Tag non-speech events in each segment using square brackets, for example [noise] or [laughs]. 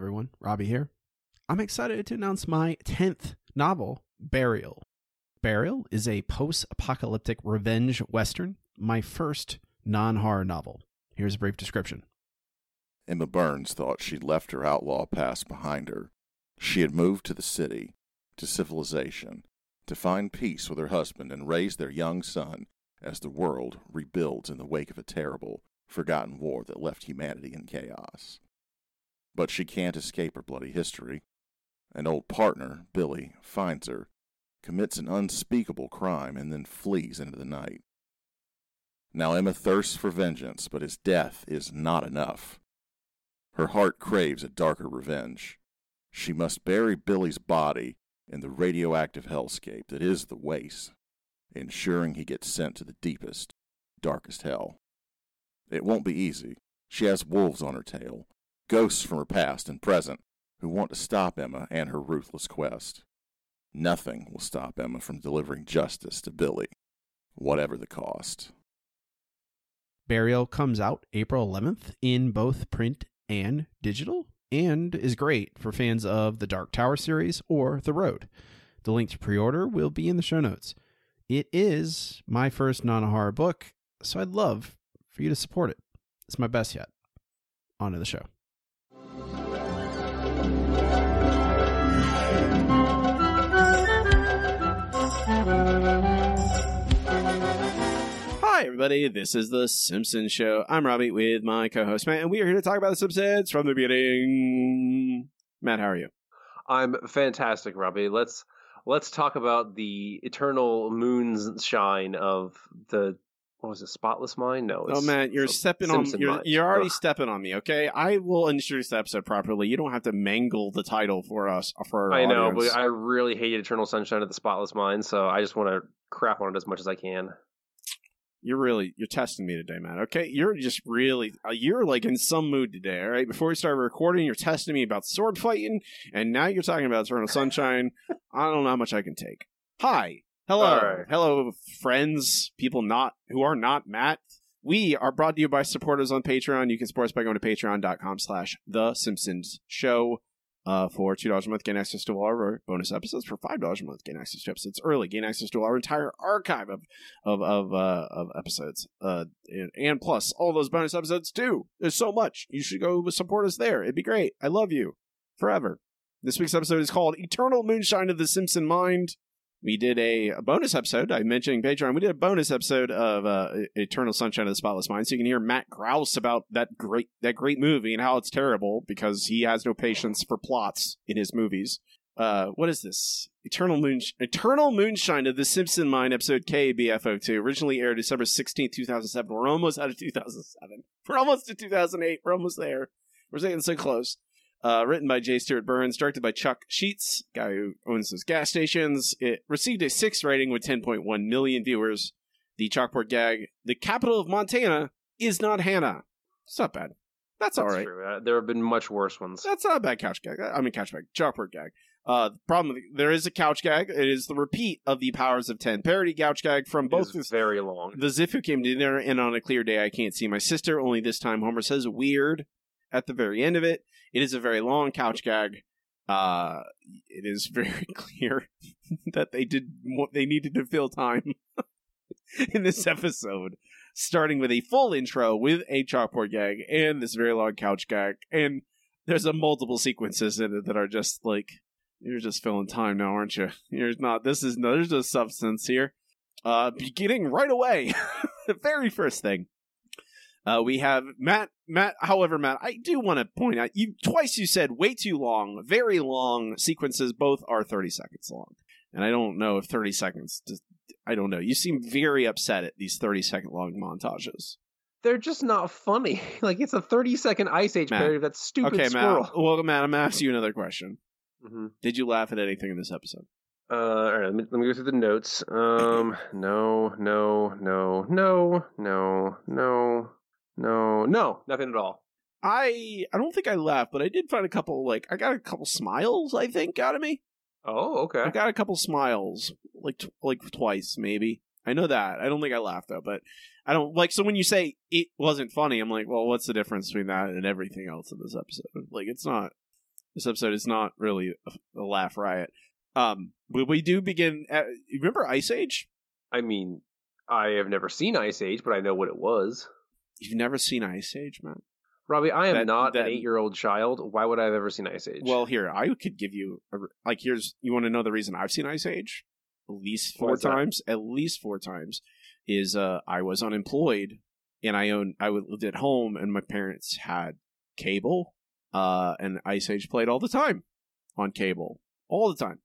everyone. Robbie here. I'm excited to announce my 10th novel, Burial. Burial is a post apocalyptic revenge western, my first non horror novel. Here's a brief description. Emma Burns thought she'd left her outlaw past behind her. She had moved to the city, to civilization, to find peace with her husband and raise their young son as the world rebuilds in the wake of a terrible, forgotten war that left humanity in chaos. But she can't escape her bloody history. An old partner, Billy, finds her, commits an unspeakable crime, and then flees into the night. Now Emma thirsts for vengeance, but his death is not enough. Her heart craves a darker revenge. She must bury Billy's body in the radioactive hellscape that is the waste, ensuring he gets sent to the deepest, darkest hell. It won't be easy. She has wolves on her tail, ghosts from her past and present, who want to stop Emma and her ruthless quest. Nothing will stop Emma from delivering justice to Billy, whatever the cost. Burial comes out April 11th in both print and digital and is great for fans of the Dark Tower series or The Road. The link to pre order will be in the show notes. It is my first non horror book, so I'd love for you to support it. It's my best yet. On to the show. Everybody. This is The Simpsons Show. I'm Robbie with my co host, Matt, and we are here to talk about The Simpsons from the beginning. Matt, how are you? I'm fantastic, Robbie. Let's let's talk about the eternal moon's shine of the what was it, spotless mind? No. Oh, man, you're stepping on. You're, you're already Ugh. stepping on me. Okay, I will introduce the episode properly. You don't have to mangle the title for us for our I know, audience. but I really hated Eternal Sunshine of the Spotless Mind, so I just want to crap on it as much as I can. You're really you're testing me today, man. Okay, you're just really uh, you're like in some mood today. All right, before we start recording, you're testing me about sword fighting, and now you're talking about Eternal Sunshine. [laughs] I don't know how much I can take. Hi, hello, right. hello, friends, people not who are not Matt. We are brought to you by supporters on Patreon. You can support us by going to patreon.com/slash The Simpsons Show. Uh, for two dollars a month, gain access to all our bonus episodes. For five dollars a month, gain access to episodes early. Gain access to our entire archive of of of uh, of episodes. Uh, and, and plus all those bonus episodes too. There's so much. You should go support us there. It'd be great. I love you forever. This week's episode is called "Eternal Moonshine of the Simpson Mind." We did a, a bonus episode. I mentioned Patreon. We did a bonus episode of uh, Eternal Sunshine of the Spotless Mind, so you can hear Matt grouse about that great that great movie and how it's terrible because he has no patience for plots in his movies. Uh, what is this? Eternal Moon, Eternal Moonshine of the Simpson Mind, episode KBFO2, originally aired December 16th, 2007. We're almost out of 2007. We're almost to 2008. We're almost there. We're getting so close. Uh, written by J. Stewart Burns, directed by Chuck Sheetz, guy who owns those gas stations. It received a six rating with 10.1 million viewers. The chalkboard gag, the capital of Montana is not Hannah. It's not bad. That's all That's right. true. Uh, there have been much worse ones. That's not a bad couch gag. I mean, couch gag, chalkboard gag. Uh, the problem there is a couch gag. It is the repeat of the Powers of Ten parody couch gag from It both is very long. the Ziff who came to dinner and on a clear day I can't see my sister. Only this time Homer says weird at the very end of it. It is a very long couch gag. Uh, it is very [laughs] clear [laughs] that they did what they needed to fill time [laughs] in this episode, starting with a full intro with a chalkboard gag and this very long couch gag. And there's a multiple sequences in it that are just like you're just filling time now, aren't you? You're not. This is no. There's no substance here. Uh, beginning right away, the very first thing. Uh, we have Matt. Matt, however, Matt, I do want to point out you twice. You said way too long, very long sequences. Both are thirty seconds long, and I don't know if thirty seconds. Just, I don't know. You seem very upset at these thirty second long montages. They're just not funny. [laughs] Like it's a 30 second Ice Age Matt. parody of that stupid okay, squirrel. Matt. Well, Matt, I'm gonna ask you another question. hmm Did you laugh at anything in this episode? Uh, all right, let me, let me go through the notes. Um, no, no, no, no, no, no, no, no, nothing at all. I I don't think I laughed, but I did find a couple like I got a couple smiles. I think out of me. Oh, okay. I got a couple smiles, like t- like twice maybe. I know that. I don't think I laughed though, but I don't like. So when you say it wasn't funny, I'm like, well, what's the difference between that and everything else in this episode? Like, it's not. This episode is not really a, a laugh riot. Um, but we do begin. At, remember Ice Age? I mean, I have never seen Ice Age, but I know what it was. You've never seen Ice Age, man? Robbie, I am That- not that- an eight-year-old child. Why would I have ever seen Ice Age? Well, here I could give you a, like. Here's you want to know the reason I've seen Ice Age at least four What's that? times. At least four times is uh I was unemployed and I owned I lived at home and my parents had cable uh and Ice Age played all the time on cable all the time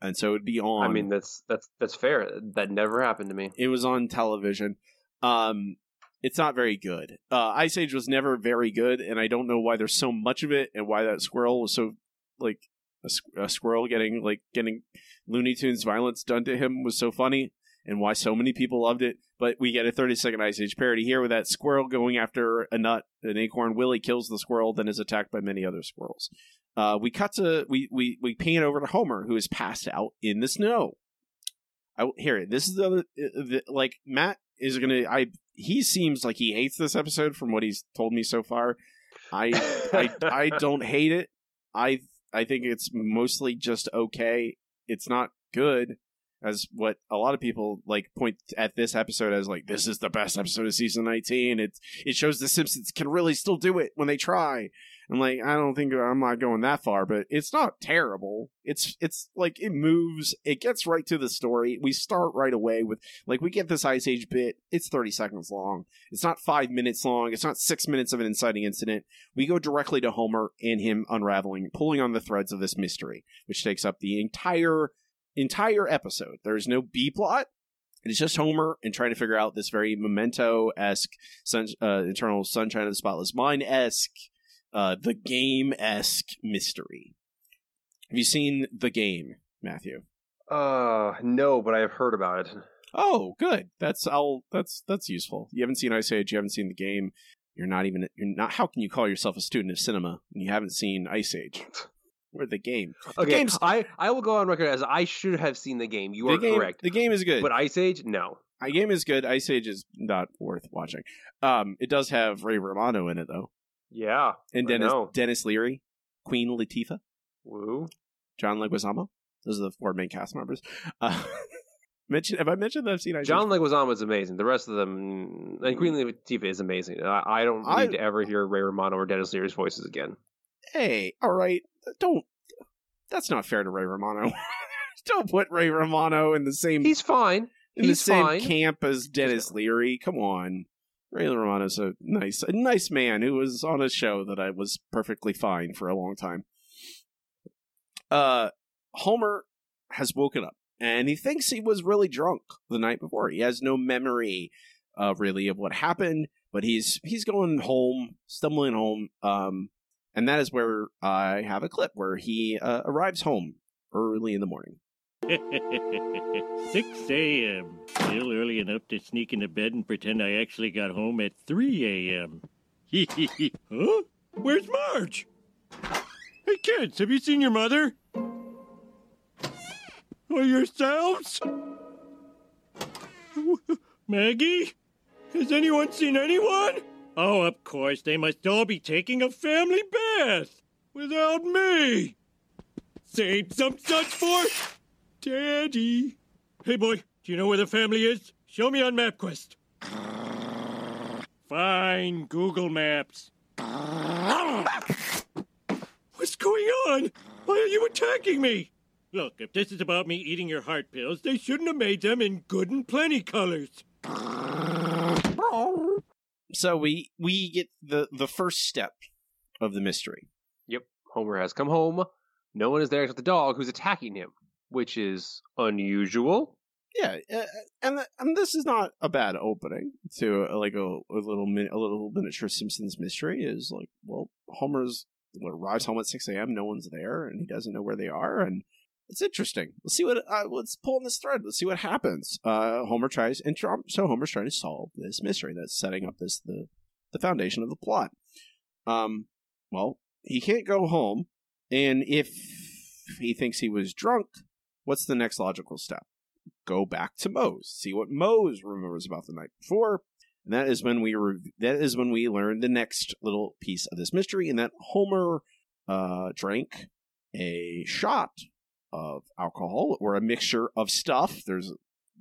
and so it'd be on. I mean, that's that's that's fair. That never happened to me. It was on television. Um, it's not very good. Uh, Ice Age was never very good, and I don't know why there's so much of it, and why that squirrel was so like a, a squirrel getting like getting Looney Tunes violence done to him was so funny, and why so many people loved it. But we get a 30 second Ice Age parody here with that squirrel going after a nut, an acorn. Willie kills the squirrel, then is attacked by many other squirrels. Uh, we cut to we we we pan over to Homer, who is passed out in the snow. I here. This is the uh, the, like Matt is gonna. I he seems like he hates this episode from what he's told me so far. I I I [laughs] don't hate it. I I think it's mostly just okay. It's not good as what a lot of people like point at this episode as like this is the best episode of season 19 it it shows the simpsons can really still do it when they try. I'm like i don't think i'm not going that far but it's not terrible. It's it's like it moves it gets right to the story. We start right away with like we get this ice age bit. It's 30 seconds long. It's not five minutes long. It's not six minutes of an inciting incident. We go directly to homer and him unraveling pulling on the threads of this mystery which takes up the entire entire episode. There's no B plot. It's just Homer and trying to figure out this very memento esque, sun, uh, Eternal Sunshine of the Spotless Mind esque, uh, the game esque mystery. Have you seen the game, Matthew? Uh, no, but I have heard about it. Oh, good. That's I'll that's that's useful. You haven't seen Ice Age. You haven't seen the game. You're not even. You're not. How can you call yourself a student of cinema when you haven't seen Ice Age [laughs] or the game? Okay, game's- I I will go on record as I should have seen the game. You the are game, correct. The game is good. But Ice Age, no. The game is good. Ice Age is not worth watching. Um, it does have Ray Romano in it though, Yeah. and Denis. Denis Leary, Queen Latifah, Woo. John Leguizamo. Those are the four main cast members. Uh, [laughs] mention have I mentioned that I've seen Ice John Age? Leguizamo is amazing. The rest of them, and Queen Latifah is amazing. I, I don't need I- to ever hear Ray Romano or Denis Leary's voices again. Hey, all right, don't. That's not fair to Ray Romano. [laughs] don't put Ray Romano in the same He's fine. in the he's same fine. camp as Denis Leary. Come on. Ray Romano's a nice a nice man who was on a show that I was perfectly fine for a long time. Uh Homer has woken up and he thinks he was really drunk the night before. He has no memory uh really of what happened, but he's he's going home, stumbling home. Um and that is where I have a clip where he uh, arrives home early in the morning. [laughs] 6 a.m. Still early enough to sneak into bed and pretend I actually got home at 3 a.m. [laughs] huh? Where's Marge? Hey, kids, have you seen your mother? Or yourselves? [laughs] Maggie? Has anyone seen anyone? Oh, of course, they must all be taking a family bath without me. Save some such for Daddy. Hey, boy, do you know where the family is? Show me on MapQuest. Fine, Google Maps. What's going on? Why are you attacking me? Look, if this is about me eating your heart pills, they shouldn't have made them in good and plenty colors. So we we get the the first step of the mystery. Yep. Homer has come home. No one is there except the dog who's attacking him, which is unusual. Yeah, uh, and and this is not a bad opening to uh, like a, a little min- a little miniature Simpsons mystery. Is like, well, Homer's arrives home at six a.m. No one's there, and he doesn't know where they are, and it's interesting. Let's see what uh, let's pull on this thread. Let's see what happens. Uh, Homer tries, and so Homer's trying to solve this mystery that's setting up this the the foundation of the plot. Um, well, he can't go home, and if he thinks he was drunk, what's the next logical step? Go back to Moe's, see what Moe's remembers about the night before, and that is when we re- that is when we learn the next little piece of this mystery, and that Homer uh, drank a shot of alcohol or a mixture of stuff. There's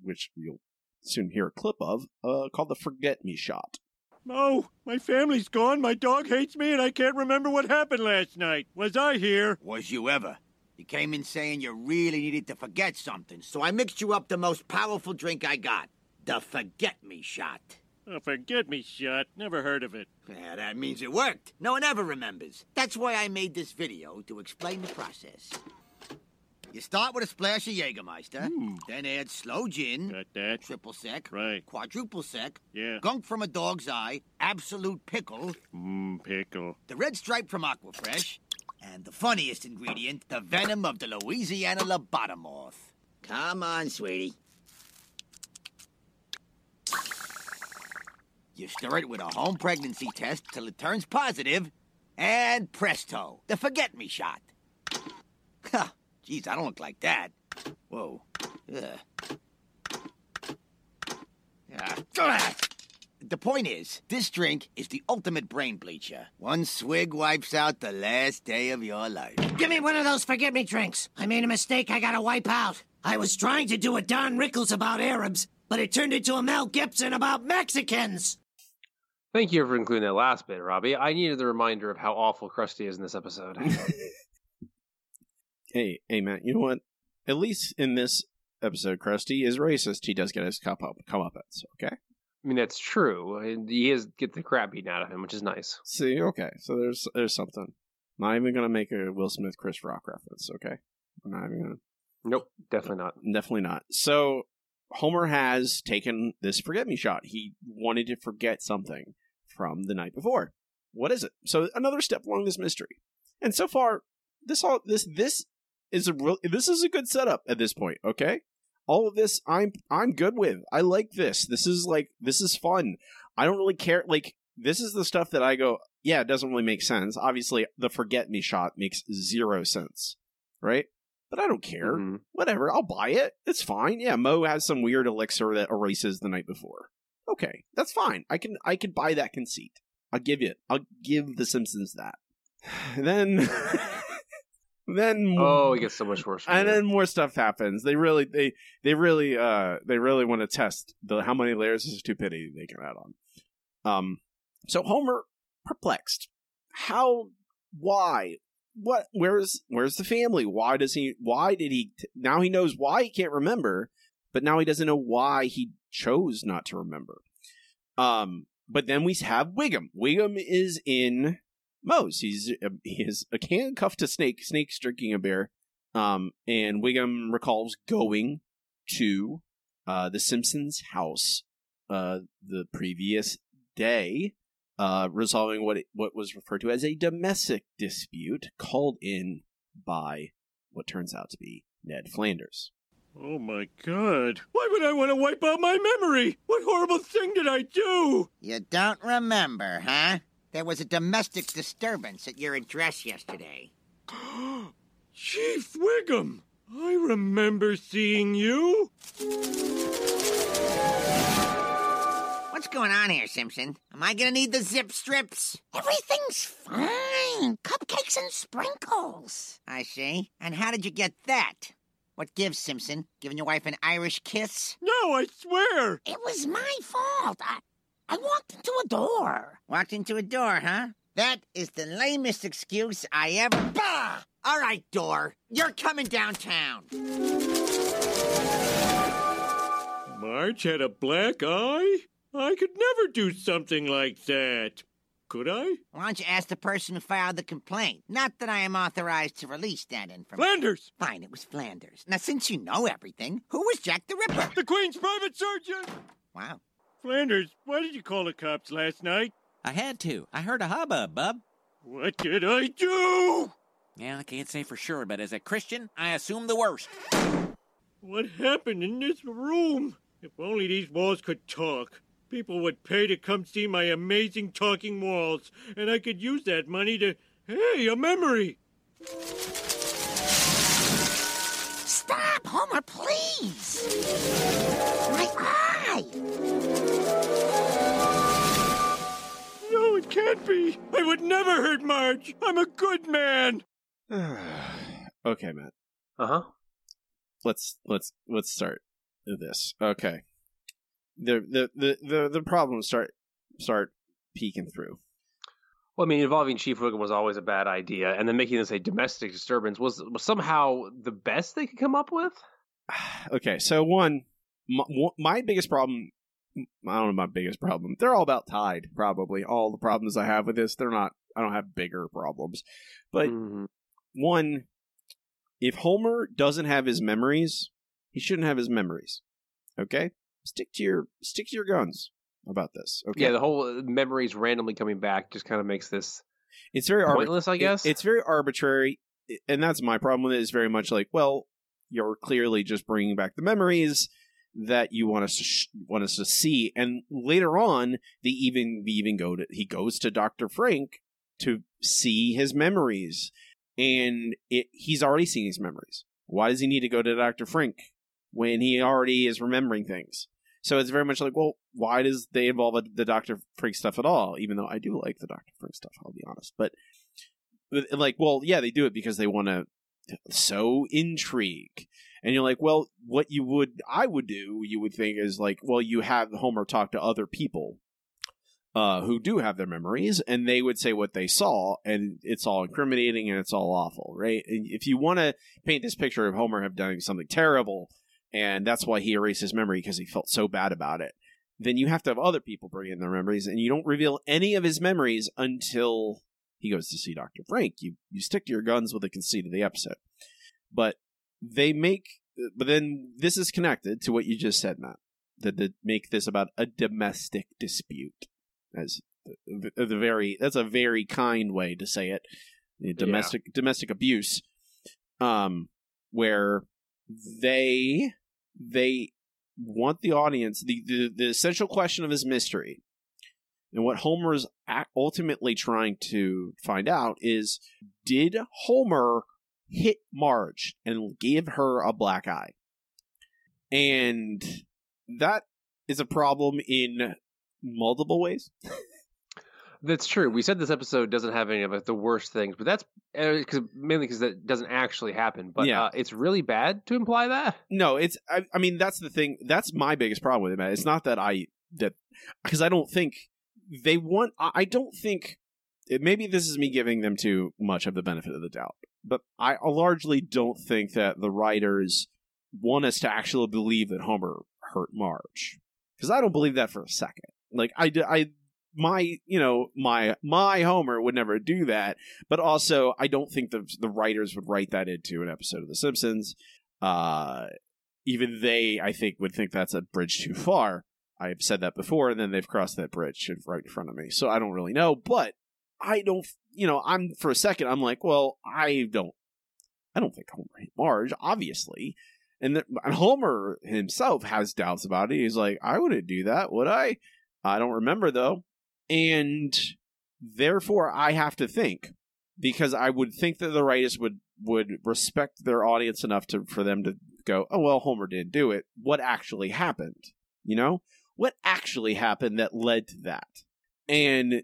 which you'll soon hear a clip of uh, called the "Forget Me" shot. Oh, my family's gone, my dog hates me, and I can't remember what happened last night. Was I here? Was you ever? You came in saying you really needed to forget something, so I mixed you up the most powerful drink I got. The Forget Me Shot. Oh, forget me shot. Never heard of it. Yeah, that means it worked. No one ever remembers. That's why I made this video to explain the process. You start with a splash of Jägermeister, hmm. then add slow gin, Got that? triple sec, Right. quadruple sec, Yeah. gunk from a dog's eye, absolute pickle, Mmm, pickle. the red stripe from Aquafresh, and the funniest ingredient, the venom of the Louisiana lobotomoth. Come on, sweetie. You stir it with a home pregnancy test till it turns positive, and presto, the forget me shot. Huh, Geez, I don't look like that. Whoa. Ugh. Ah. The point is, this drink is the ultimate brain bleacher. One swig wipes out the last day of your life. Give me one of those forget me drinks. I made a mistake I gotta wipe out. I was trying to do a Don Rickles about Arabs, but it turned into a Mel Gibson about Mexicans. Thank you for including that last bit, Robbie. I needed the reminder of how awful Krusty is in this episode. [laughs] Hey, hey, Matt. You know what? At least in this episode, Krusty is racist. He does get his cup up, come up at. So, okay. I mean, that's true. He is get the crap beaten out of him, which is nice. See, okay. So there's there's something. I'm not even gonna make a Will Smith Chris Rock reference. Okay. I'm not even gonna. Nope, definitely not. Definitely not. So Homer has taken this forget me shot. He wanted to forget something from the night before. What is it? So another step along this mystery. And so far, this all this this is a real this is a good setup at this point, okay? All of this I'm I'm good with. I like this. This is like this is fun. I don't really care like this is the stuff that I go, yeah, it doesn't really make sense. Obviously, the forget me shot makes zero sense. Right? But I don't care Mhm. whatever, I'll buy it. It's fine. Yeah, Moe has some weird elixir that erases the night before. Okay, that's fine. I can I can buy that conceit. I'll give it. I'll give the Simpsons that. [sighs] then [laughs] then Oh, it gets so much worse. and then more stuff happens. They really they they really uh they really want to test the how many layers of stupidity they can add on. Um so Homer perplexed. How why what where's where's the family? Why does he why did he now he knows why he can't remember, but now he doesn't know why he chose not to remember. Um but then we have Wiggum. Wiggum is in Moe's. He's uh, he is a handcuffed to Snake. Snake's drinking a beer. Um, and Wiggum recalls going to uh, the Simpsons' house uh, the previous day, uh, resolving what it, what was referred to as a domestic dispute called in by what turns out to be Ned Flanders. Oh my god. Why would I want to wipe out my memory? What horrible thing did I do? You don't remember, huh? There was a domestic disturbance at your address yesterday. [gasps] Chief Wiggum! I remember seeing you. What's going on here, Simpson? Am I gonna need the zip strips? Everything's fine. Cupcakes and sprinkles. I see. And how did you get that? What gives, Simpson? Giving your wife an Irish kiss? No, I swear. It was my fault. I, I walked into a door. Walked into a door, huh? That is the lamest excuse I ever. Bah! All right, door. You're coming downtown. Marge had a black eye? I could never do something like that. Could I? Why don't you ask the person who filed the complaint? Not that I am authorized to release that information. Flanders! Fine, it was Flanders. Now, since you know everything, who was Jack the Ripper? The Queen's private surgeon! Wow. Flanders, why did you call the cops last night? I had to. I heard a hubbub, bub. What did I do? Yeah, I can't say for sure, but as a Christian, I assume the worst. What happened in this room? If only these walls could talk. People would pay to come see my amazing talking walls, and I could use that money to. Hey, a memory! Stop, Homer, please. No, it can't be. I would never hurt Marge. I'm a good man. [sighs] okay, Matt. Uh huh. Let's let's let's start this. Okay. The the the the, the problems start start peeking through. Well, I mean, involving Chief Wiggum was always a bad idea, and then making this a domestic disturbance was, was somehow the best they could come up with. [sighs] okay, so one, my, my biggest problem. I don't know my biggest problem. They're all about tied, probably. All the problems I have with this, they're not. I don't have bigger problems, but Mhm. one, if Homer doesn't have his memories, he shouldn't have his memories. Okay, stick to your stick to your guns about this. Okay, Yeah, the whole uh, memories randomly coming back just kind of makes this it's very pointless, I it- guess. it's very arbitrary, and that's my problem with it. Is very much like, well, you're clearly just bringing back the memories that you want us to sh- want us to see, and later on, they even we even go to he goes to Doctor Frank to see his memories, and it, he's already seen his memories. Why does he need to go to Doctor Frank when he already is remembering things? So it's very much like, well, why does they involve the Doctor Frank stuff at all? Even though I do like the Doctor Frank stuff, I'll be honest. But, like, well, yeah, they do it because they want to sow intrigue. And you're like, well, what you would, I would do, you would think is like, well, you have Homer talk to other people uh, who do have their memories, and they would say what they saw, and it's all incriminating and it's all awful, right? And if you want to paint this picture of Homer have done something terrible, and that's why he erased his memory because he felt so bad about it, then you have to have other people bring in their memories, and you don't reveal any of his memories until he goes to see Dr. Frank. You you stick to your guns with the conceit of the episode. But they make but then this is connected to what you just said, Matt. That that make this about a domestic dispute. As the, the very that's a very kind way to say it. Domestic domestic abuse. Um where they they want the audience the, the the essential question of his mystery and what Homer is ultimately trying to find out is did Homer hit Marge and give her a black eye? And that is a problem in multiple ways. [laughs] That's true. We said this episode doesn't have any of the worst things, but that's because mainly because that doesn't actually happen. But Yeah. uh, it's really bad to imply that. No, it's I, I mean that's the thing. That's my biggest problem with it, man. It's not that I that because I don't think they want. I don't think it, maybe this is me giving them too much of the benefit of the doubt, but I largely don't think that the writers want us to actually believe that Homer hurt Marge because I don't believe that for a second. Like I, I my you know my my Homer would never do that, but also I don't think the the writers would write that into an episode of The Simpsons. Uh, even they, I think, would think that's a bridge too far. I've said that before, and then they've crossed that bridge right in front of me. So I don't really know, but I don't, you know, I'm for a second, I'm like, well, I don't, I don't think Homer hit Marge, obviously. And, th- and Homer himself has doubts about it. He's like, I wouldn't do that, would I? I don't remember though. And therefore, I have to think because I would think that the writers would would respect their audience enough to for them to go, oh well, Homer didn't do it. What actually happened? You know, what actually happened that led to that? And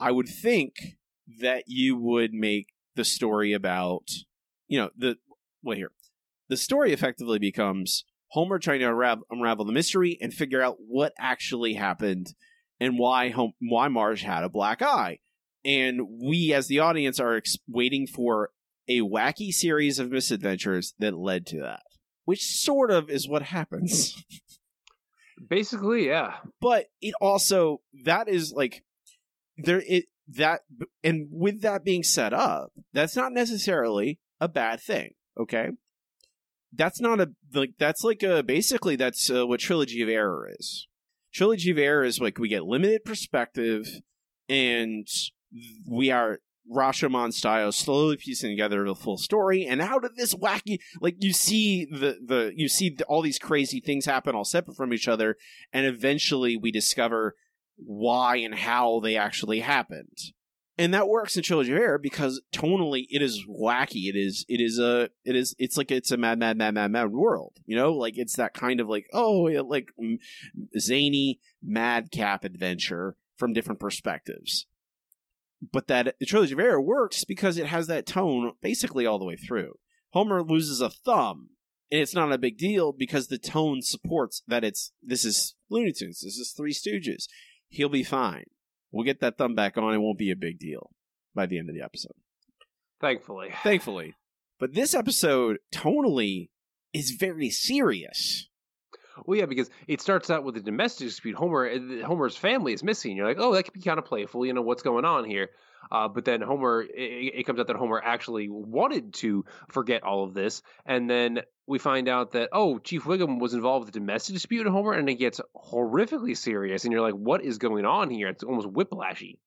I would think that you would make the story about, you know, the well here, the story effectively becomes Homer trying to unravel, unravel the mystery and figure out what actually happened and why Hom- why Marge had a black eye. And we, as the audience, are ex- waiting for a wacky series of misadventures that led to that, which sort of is what happens. [laughs] Basically, yeah. but it also that is like there it that and with that being set up that's not necessarily a bad thing okay that's not a like that's like a basically that's uh, what trilogy of error is trilogy of error is like we get limited perspective and we are Rashomon style, slowly piecing together the full story. And out of this wacky, like you see the the you see the, all these crazy things happen all separate from each other, and eventually we discover why and how they actually happened. And that works in Trilogy of Error because tonally it is wacky. It is it is a it is it's like it's a mad mad mad mad mad world. You know, like it's that kind of like oh like zany madcap adventure from different perspectives. But that the trilogy of error works because it has that tone basically all the way through. Homer loses a thumb, and it's not a big deal because the tone supports that it's this is Looney Tunes, this is Three Stooges. He'll be fine. We'll get that thumb back on. It won't be a big deal by the end of the episode. Thankfully. Thankfully. But this episode, tonally, is very serious. Well, yeah, because it starts out with a domestic dispute. Homer, uh, Homer's family is missing. You're like, oh, that could be kind of playful. You know what's going on here. Uh, but then Homer, it, it comes out that Homer actually wanted to forget all of this, and then we find out that oh, Chief Wiggum was involved with a domestic dispute. In Homer, and it gets horrifically serious, and you're like, what is going on here? It's almost whiplashy.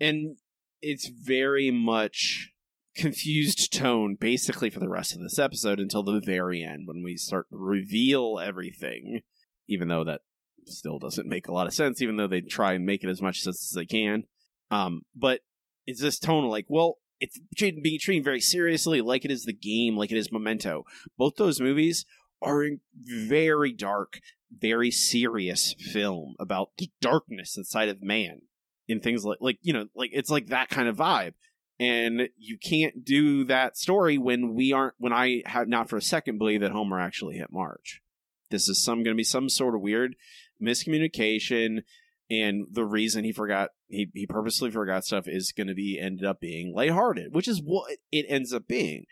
And it's very much confused tone basically for the rest of this episode until the very end when we start to reveal everything even though that still doesn't make a lot of sense even though they try and make it as much sense as they can um but it's this tone like well it's being treated very seriously like it is the game like it is memento. Both those movies are in very dark very serious film about the darkness inside of man in things like like you know like it's like that kind of vibe. And you can't do that story when we aren't when i have not for a second believe that homer actually hit marge. This is some going to be some sort of weird miscommunication and the reason he forgot he, he purposely forgot stuff is going to be ended up being lighthearted which is what it ends up being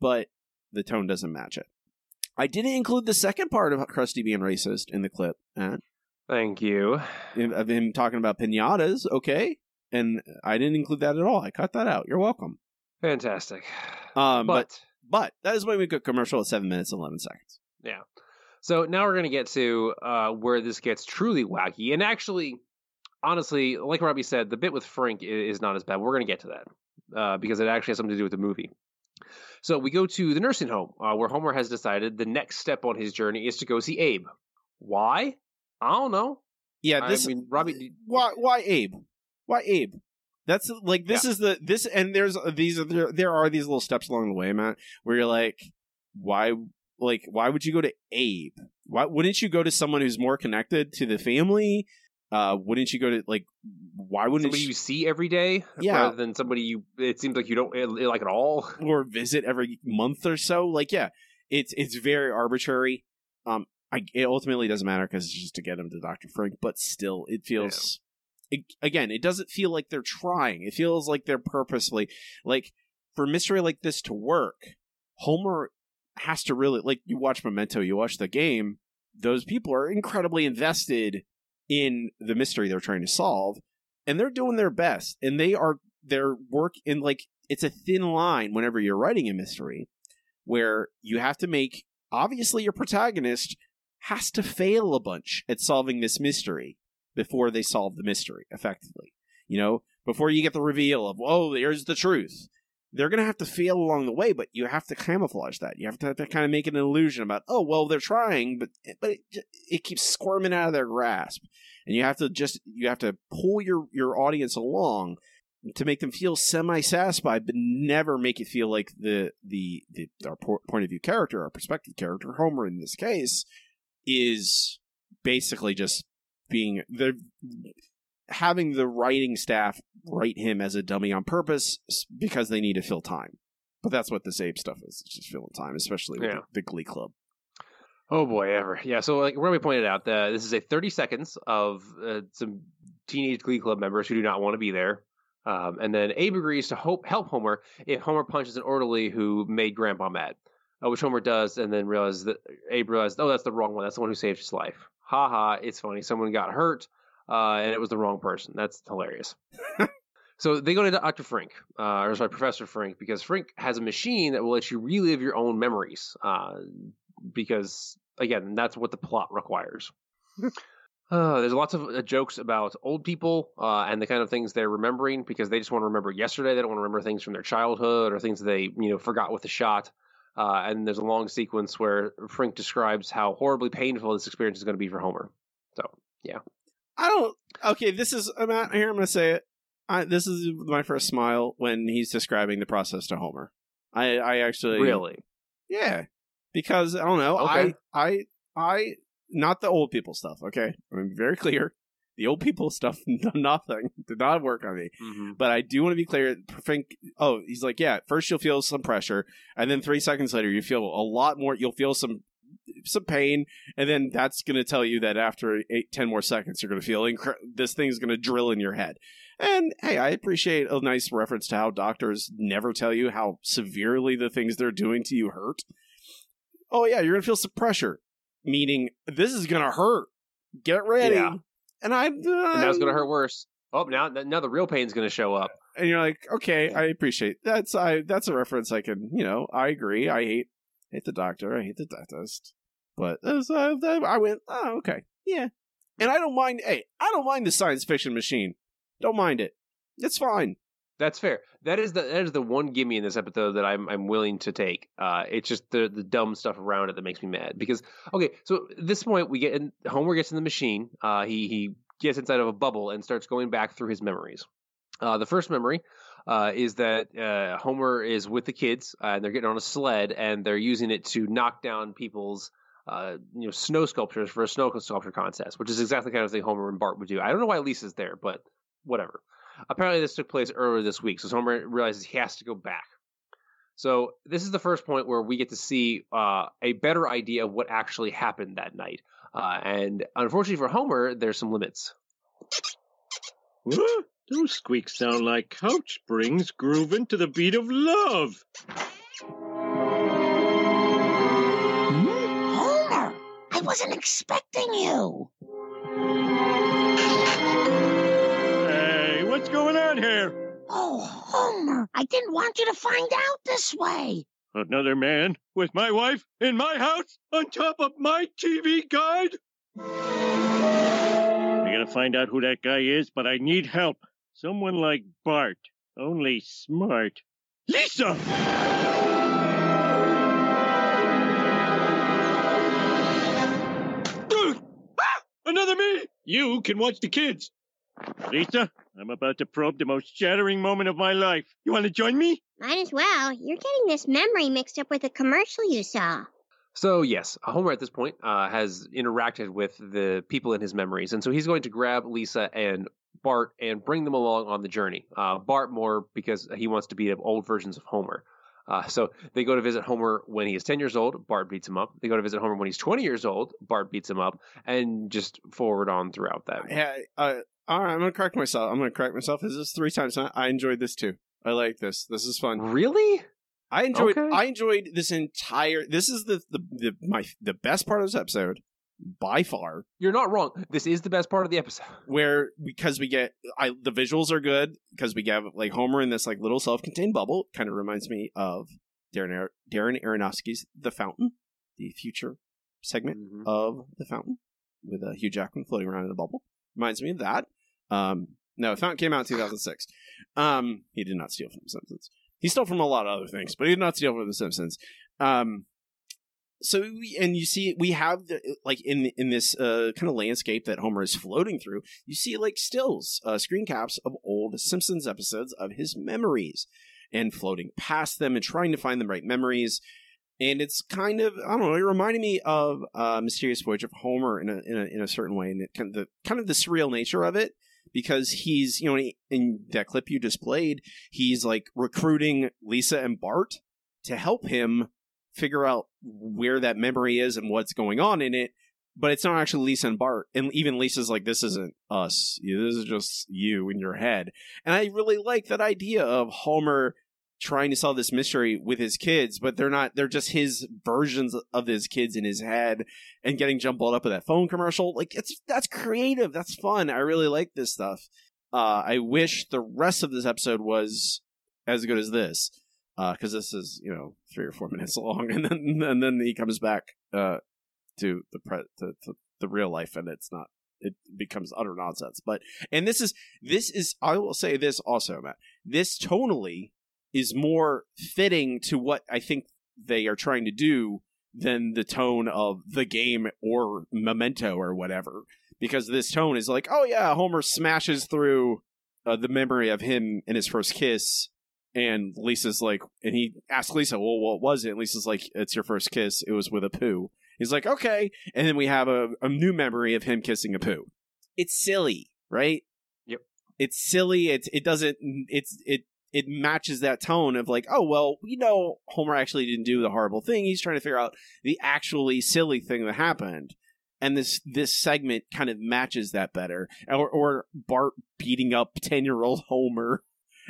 but the tone doesn't match it i didn't include the second part of krusty being racist in the clip Matt, Thank you. of him talking about pinatas okay and i didn't include that at all i cut that out you're welcome Fantastic. um but but but that is when we got commercial at seven minutes and 11 seconds Yeah. So now we're going to get to uh, where this gets truly wacky. And actually, honestly, like Robbie said, the bit with Frank is not as bad. We're going to get to that uh, because it actually has something to do with the movie. So we go to the nursing home uh, where Homer has decided the next step on his journey is to go see Abe. Why? I don't know. yeah this I mean, Robbie. why why Abe? Why Abe? That's like this is the this and there's these are there, there are these little steps along the way, Matt, where you're like, why like why would you go to Abe? Why wouldn't you go to someone who's more connected to the family? Uh, wouldn't you go to like why wouldn't Somebody you, you see every day, Yeah. rather than somebody you. It seems like you don't uh, like at all. [laughs] or visit every month or so? Like yeah, it's it's very arbitrary. Um, I it ultimately doesn't matter because it's just to get him to Doctor Frank, but still, it feels. It, again, it doesn't feel like they're trying. It feels like they're purposely like for mystery like this to work. Homer has to really like you watch Memento, you watch the game. Those people are incredibly invested in the mystery they're trying to solve, and they're doing their best. And they are their work in like it's a thin line whenever you're writing a mystery, where you have to make obviously your protagonist has to fail a bunch at solving this mystery before they solve the mystery effectively. You know, before you get the reveal of, oh, there's the truth. They're going to have to fail along the way, but you have to camouflage that. You have to, have to kind of make an illusion about, oh, well, they're trying, but but it, it keeps squirming out of their grasp, and you have to just you have to pull your your audience along to make them feel semi satisfied, but never make it feel like the the the our point of view character, our perspective character, Homer in this case, is basically just being they're having the writing staff write him as a dummy on purpose because they need to fill time. But that's what this Abe stuff is. Just filling time, especially with Yeah. the, the Glee Club. Oh boy, ever. Yeah, so like Robbie pointed out, uh, this is a 30 seconds of uh, some teenage Glee Club members who do not want to be there. Um, and then Abe agrees to hope, help Homer if Homer punches an orderly who made Grandpa mad, uh, which Homer does, and then realizes that Abe realized, oh, that's the wrong one. That's the one who saved his life. Ha ha, it's funny. Someone got hurt, uh, and it was the wrong person. That's hilarious. [laughs] so they go to Dr. Frink, uh, or sorry, Professor Frink, because Frink has a machine that will let you relive your own memories. Uh, because again, that's what the plot requires. [laughs] Uh, there's lots of uh, jokes about old people uh, and the kind of things they're remembering because they just want to remember yesterday. They don't want to remember things from their childhood or things they you know forgot with the shot. Uh, and there's a long sequence where Frink describes how horribly painful this experience is going to be for Homer. So I don't. Okay, this is. I'm out here. I'm going to say it. I, this is my first smile when he's describing the process to Homer. I, I actually really, Yeah, because I don't know. Okay. I, I, I, not the old people stuff. Okay, I'm very clear. The old people stuff, [laughs] nothing did not work on me. Mm-hmm. But I do want to be clear. Think, oh, he's like, yeah. First, you'll feel some pressure, and then three seconds later, you feel a lot more. You'll feel some some pain, and then that's going to tell you that after ten more seconds, you're going to feel incre- this thing's going to drill in your head. And hey, I appreciate a nice reference to how doctors never tell you how severely the things they're doing to you hurt. Oh yeah, you're going to feel some pressure, meaning this is going to hurt. Get ready. Yeah. And I, uh, and now it's going to hurt worse. Oh, now now the real pain's going to show up. and you're like, okay, I appreciate that's I that's a reference I can, you know, I agree. I hate hate the doctor, I hate the dentist, but I, I went, oh, okay, yeah, and I don't mind. Hey, I don't mind the science fiction machine. Don't mind it. It's fine. That's fair. That is the that is the one gimme in this episode that I'm I'm willing to take. Uh, it's just the the dumb stuff around it that makes me mad. Because okay, so at this point we get in Homer gets in the machine. Uh, he he gets inside of a bubble and starts going back through his memories. Uh, the first memory uh, is that uh, Homer is with the kids uh, and they're getting on a sled and they're using it to knock down people's uh, you know snow sculptures for a snow sculpture contest, which is exactly the kind of thing Homer and Bart would do. I don't know why Lisa's there, but whatever. Apparently, this took place earlier this week, so Homer realizes he has to go back. So this is the first point where we get to see uh, a better idea of what actually happened that night. Uh, and unfortunately for Homer, there's some limits. Those squeaks sound like couch springs grooving to the beat of love. Wasn't expecting you. Hey, what's going on here? Oh, Homer, I didn't want you to find out this way. Another man with my wife in my house on top of my TV guide? I gotta find out who that guy is, but I need help. Someone like Bart, only smart. Lisa! Another me! You can watch the kids. Lisa, I'm about to probe the most shattering moment of my life. You want to join me? Might as well. You're getting this memory mixed up with a commercial you saw. So yes, Homer at this point uh, has interacted with the people in his memories, and so he's going to grab Lisa and Bart and bring them along on the journey. Uh, Bart more because he wants to beat up old versions of Homer. Uh, so they go to visit Homer when he is 10 years old. Bart beats him up. They go to visit Homer when he's 20 years old. Bart beats him up, and just forward on throughout that. Yeah. Uh, all right. I'm gonna correct myself. I'm gonna correct myself. This is three times. I I enjoyed this too. I like this. This is fun. Really? I enjoyed. Okay. I enjoyed this entire. This is the the, the my the best part of this episode by far. You're not wrong. This is the best part of the episode. [laughs] Where because we get I the visuals are good because we get like Homer in this like little self-contained bubble. Kind of reminds me of Darren Ar- Darren Aronofsky's The Fountain, the future segment Mhm. of The Fountain with uh, Hugh Jackman floating around in a bubble. Reminds me of that. Um, no, The Fountain came out in 2006. Um, he did not steal from The Simpsons. He stole from a lot of other things, but he did not steal from The Simpsons. Um, so we, and you see we have the like in in this uh, kind of landscape that Homer is floating through. You see like stills, uh, screen caps of old Simpsons episodes of his memories, and floating past them and trying to find the right memories. And it's kind of I don't know. It reminded me of uh, Mysterious Voyage of Homer in a in a, in a certain way, and it kind of the kind of the surreal nature of it because he's you know in, in that clip you displayed, he's like recruiting Lisa and Bart to help him figure out where that memory is and what's going on in it. But it's not actually Lisa and Bart. And even Lisa's like, this isn't us. This is just you in your head. And I really like that idea of Homer trying to solve this mystery with his kids, but they're not, they're just his versions of his kids in his head and getting jumbled up with that phone commercial. Like, it's, that's creative. That's fun. I really like this stuff. Uh, I wish the rest of this episode was as good as this because this is you know three or four [laughs] minutes long, and then and then he comes back uh, to the pre- to, to the real life, and it's not. It becomes utter nonsense. But and this is this is I will say this also, Matt. This tonally is more fitting to what I think they are trying to do than the tone of the game or Memento or whatever. Because this tone is like, oh yeah, Homer smashes through uh, the memory of him and his first kiss and Lisa's like, and he asks Lisa, well, what was it? And Lisa's like, it's your first kiss. It was with a poo. He's like, okay. And then we have a, a new memory of him kissing a poo. it's silly, right? Yep. It's silly. It's it doesn't it's it it matches that tone of like, oh well, we know Homer actually didn't do the horrible thing. He's trying to figure out the actually silly thing that happened. And this this segment kind of matches that better. Or or Bart beating up ten year old Homer.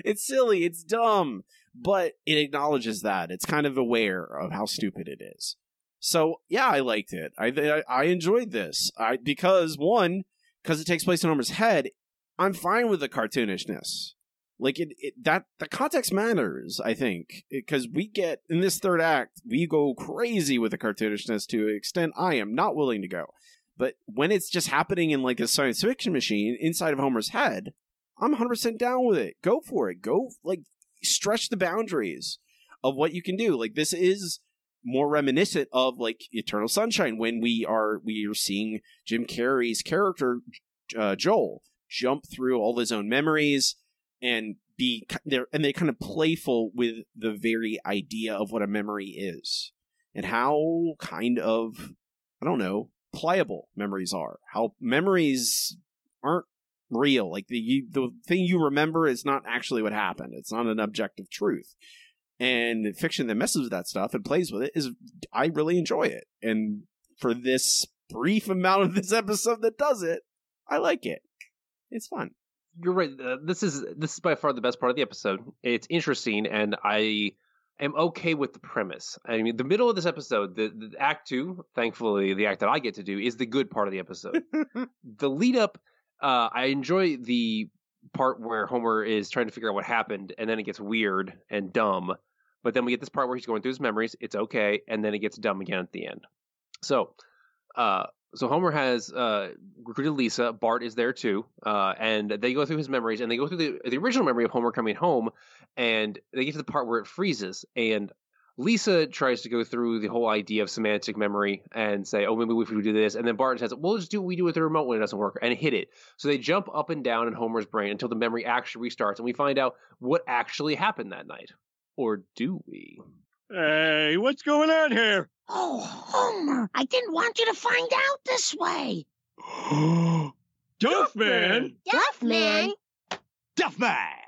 It's silly, it's dumb, but it acknowledges that. It's kind of aware of how stupid it is. So yeah, I liked it. I I, enjoyed this. I because one, because it takes place in Homer's head, I'm fine with the cartoonishness. Like it, it that the context matters. I think because we get in this third act, we go crazy with the cartoonishness to an extent I am not willing to go. But when it's just happening in like a science fiction machine inside of Homer's head, I'm 100% down with it. Go for it. Go like stretch the boundaries of what you can do. Like this is more reminiscent of like Eternal Sunshine when we are we are seeing Jim Carrey's character uh, Joel jump through all his own memories and be there and they're kind of playful with the very idea of what a memory is and how kind of I don't know pliable memories are. How memories aren't real. Like the you, the thing you remember is not actually what happened. It's not an objective truth. And fiction that messes with that stuff and plays with it is I really enjoy it. And for this brief amount of this episode that does it, I like it. It's fun. You're right. Uh, this is this is by far the best part of the episode. It's interesting, and I am okay with the premise. I mean, the middle of this episode, the, the act two, thankfully, the act that I get to do is the good part of the episode. [laughs] the lead up, uh, I enjoy the part where Homer is trying to figure out what happened, and then it gets weird and dumb. But then we get this part where he's going through his memories. It's okay, and then it gets dumb again at the end. So, uh, so Homer has uh, recruited Lisa. Bart is there too, uh, and they go through his memories, and they go through the the original memory of Homer coming home, and they get to the part where it freezes, and Lisa tries to go through the whole idea of semantic memory and say, "Oh, maybe if we do this," and then Bart says, "Well, just do what we do with the remote when it doesn't work," and hit it. So they jump up and down in Homer's brain until the memory actually restarts, and we find out what actually happened that night, or do we? Hey, what's going on here? Oh, Homer, I didn't want you to find out this way. [gasps] Duffman! Duffman? Duffman!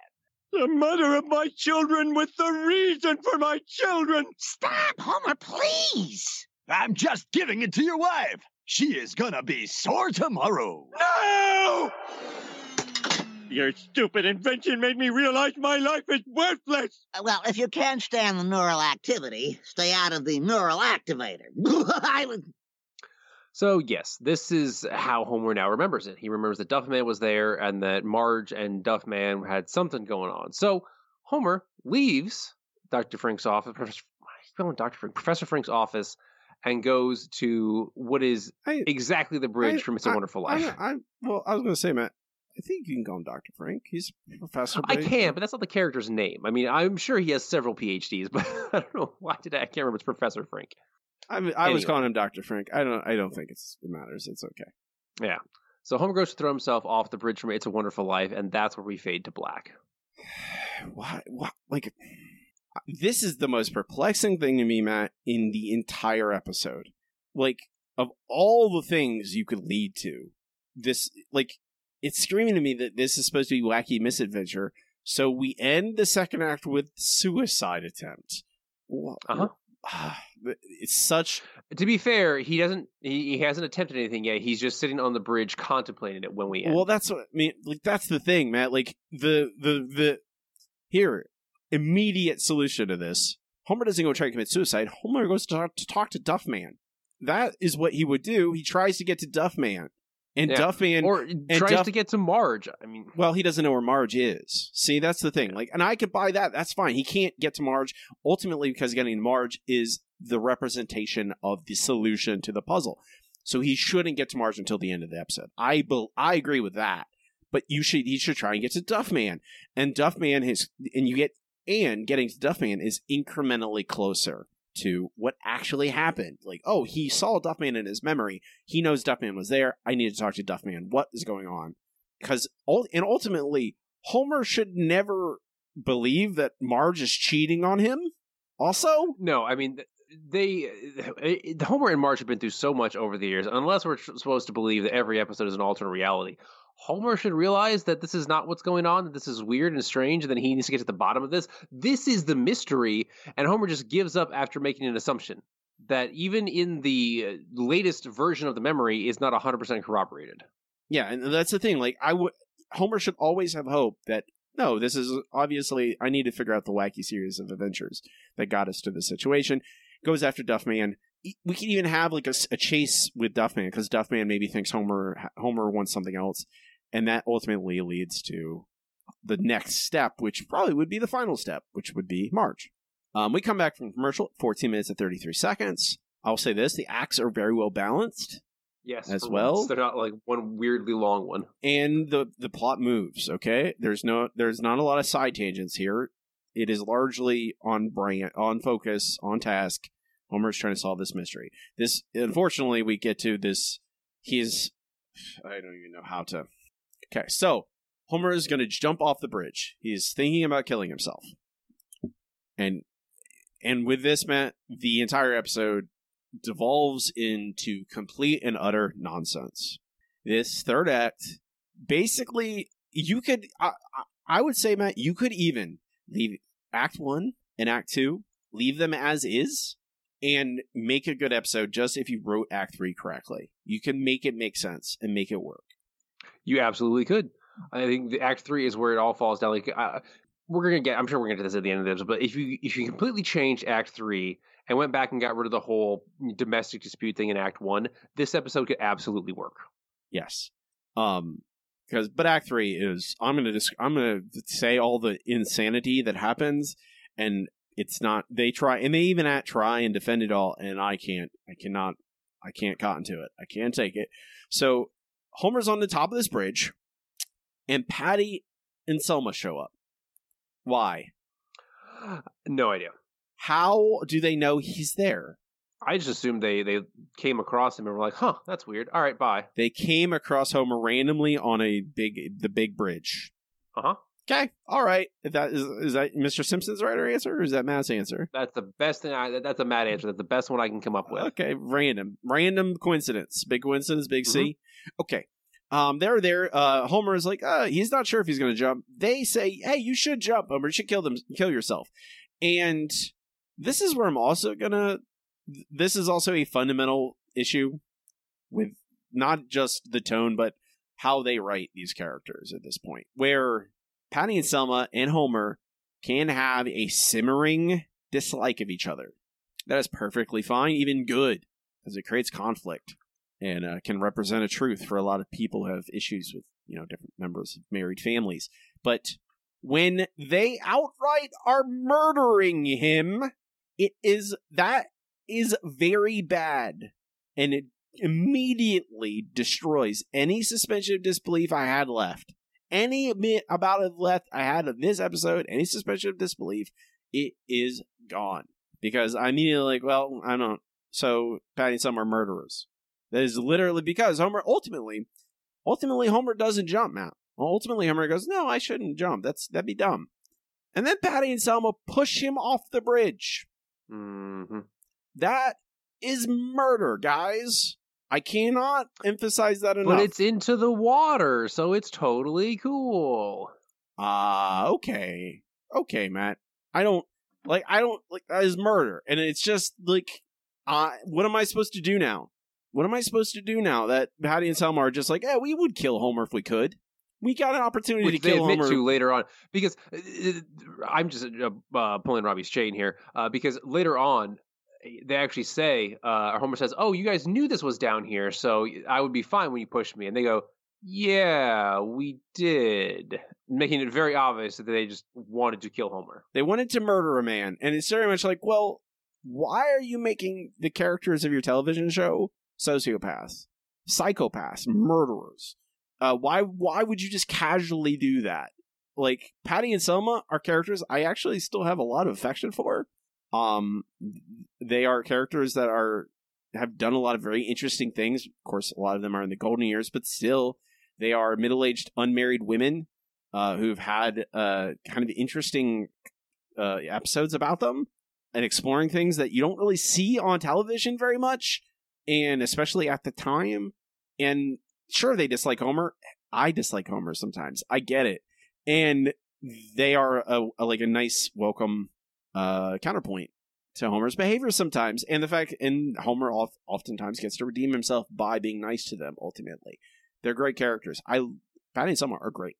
The mother of my children with the reason for my children! Stop, Homer, please. I'm just giving it to your wife. She is gonna be sore tomorrow. No! Your stupid invention made me realize my life is worthless! Uh, Well, if you can't stand the neural activity, stay out of the neural activator. [laughs] I was- So yes, this is how Homer now remembers it. He remembers that Duffman was there and that Marge and Duffman had something going on. So Homer leaves Dr. Frank's office, Professor, Dr. Frank, Professor Frank's office, and goes to what is I, exactly the bridge I- from It's a I- Wonderful Life. I, well, I was going to say, Matt, I think you can call him Dr. Frank. He's professor. I can, but that's not the character's name. I mean, I'm sure he has several PhDs, [laughs] but I don't know why did I, I can't remember. It's Professor Frank. I, mean, I was calling him Dr. Frank. I don't. I don't think it's, it matters. It's okay. Yeah. So Homer goes to throw himself off the bridge from It's a Wonderful Life, and that's where we fade to black. [sighs] Why? Why? Like, this is the most perplexing thing to me, Matt, in the entire episode. Like, of all the things you could lead to, this, like, it's screaming to me that this is supposed to be wacky misadventure. So we end the second act with suicide attempt. Uh-huh. [sighs] It's such To be fair, he doesn't. He, he hasn't attempted anything yet. He's just sitting on the bridge contemplating it when we end. Well, that's what I mean. Like that's the thing, Matt. Like the the the here immediate solution to this. Homer doesn't go try to commit suicide. Homer goes to talk to, talk to Duffman. That is what he would do. He tries to get to Duffman, and Yeah. Duffman. or tries Duff- to get to Marge. I mean, well, he doesn't know where Marge is. See, that's the thing. Like, and I could buy that. That's fine. He can't get to Marge ultimately because getting to Marge is the representation of the solution to the puzzle. So he shouldn't get to Marge until the end of the episode. I bel I agree with that. But you should he should try and get to Duffman, and Duffman is and you get and getting to Duffman is incrementally closer to what actually happened. Like, oh, he saw Duffman in his memory. He knows Duffman was there. I need to talk to Duffman. What is going on? Because and ultimately, Homer should never believe that Marge is cheating on him. Also, No, I mean they the Homer and Marge have been through so much over the years. Unless we're supposed to believe that every episode is an alternate reality, Homer should realize that this is not what's going on. That this is weird and strange, and then he needs to get to the bottom of this. This is the mystery, and Homer just gives up after making an assumption that even in the uh, latest version of the memory is not 100% corroborated. yeah, and that's the thing. Like, I would Homer should always have hope that no, this is obviously I need to figure out the wacky series of adventures that got us to this situation. Goes after Duffman. We can even have like a chase with Duffman because Duffman maybe thinks Homer Homer wants something else, and that ultimately leads to the next step, which probably would be the final step, which would be Marge. Um, we come back from commercial, 14 minutes and 33 seconds. I'll say this: the acts are very well balanced. Yes, As well? once. they're not like one weirdly long one. and the the plot moves okay there's no there's not a lot of side tangents here it is largely on brand on focus on task. Homer's trying to solve this mystery. This unfortunately we get to this he's i don't even know how to okay so homer is going to jump off the bridge. He's thinking about killing himself. And and with this matt the entire episode devolves into complete and utter nonsense. This third act basically you could I, I- I would say matt you could even leave act one and act two leave them as is and make a good episode just if you wrote act three correctly you can make it make sense and make it work You absolutely could. I think the Act Three is where it all falls down. Like uh, we're gonna get, I'm sure we're gonna get to this at the end of this, but if you if you completely changed Act Three and went back and got rid of the whole domestic dispute thing in Act One, this episode could absolutely work. yes um because but act three is i'm gonna just i'm gonna say all the insanity that happens and it's not they try and they even at try and defend it all and i can't i cannot i can't cotton to it. I can't take it. So homer's on the top of this bridge and patty and selma show up. Why? No idea. how do they know he's there I just assumed they they came across him and were like, "Huh, that's weird." All right, bye. they came across homer randomly on a big the big bridge Uh huh. okay all right that is is that mr simpson's right answer or is that matt's answer That's the best thing. I, that's a mad answer. That's the best one I can come up with. Okay, random, random coincidence. Big coincidence, big C. Okay, um, they're there. Uh, Homer is like, uh, he's not sure if he's going to jump. They say, hey, you should jump, Homer. You should kill them, kill yourself. And this is where I'm also gonna. This is also a fundamental issue with not just the tone, but how they write these characters at this point, where Patty and Selma and Homer can have a simmering dislike of each other. That is perfectly fine, even good, because it creates conflict and uh, can represent a truth for a lot of people who have issues with you know different members of married families. But when they outright are murdering him, it is that is very bad, and it immediately destroys any suspension of disbelief I had left. Any bit about it left I had of this episode, any suspension of disbelief, it is gone because I immediately like, well, I don't. So Patty and Selma are murderers. That is literally because Homer ultimately, ultimately Homer doesn't jump, Matt. Well, Ultimately, Homer goes, "No, I shouldn't jump. That's that'd be dumb." And then Patty and Selma push him off the bridge. hmm That is murder, guys. I cannot emphasize that enough. But it's into the water, so it's totally cool. Ah, okay. Okay, Matt. I don't like I don't like that is murder. And it's just like uh what am I supposed to do now? What am I supposed to do now that Patty and Selma are just like, yeah, we would kill Homer if we could. We got an opportunity Which to kill admit Homer. to later on, because uh, I'm just uh, uh, pulling Robbie's chain here. Uh, because later on, they actually say, uh, Homer says, "Oh, you guys knew this was down here, so I would be fine when you pushed me." And they go, "Yeah, we did," making it very obvious that they just wanted to kill Homer. They wanted to murder a man, and it's very much like, well, why are you making the characters of your television show sociopaths, psychopaths, murderers? Uh, why why would you just casually do that? Like Patty and Selma are characters I actually still have a lot of affection for. Um, they are characters that are have done a lot of very interesting things. Of course, a lot of them are in the golden years, but still, they are middle aged unmarried women uh, who've had uh, kind of interesting uh, episodes about them. and exploring things that you don't really see on television very much, and especially at the time. And sure, they dislike Homer. I dislike Homer sometimes. I get it, and they are a, a like a nice welcome uh, counterpoint to Homer's behavior sometimes, and the fact and Homer oft, oftentimes gets to redeem himself by being nice to them. Ultimately, they're great characters. I Patty and Selma are great.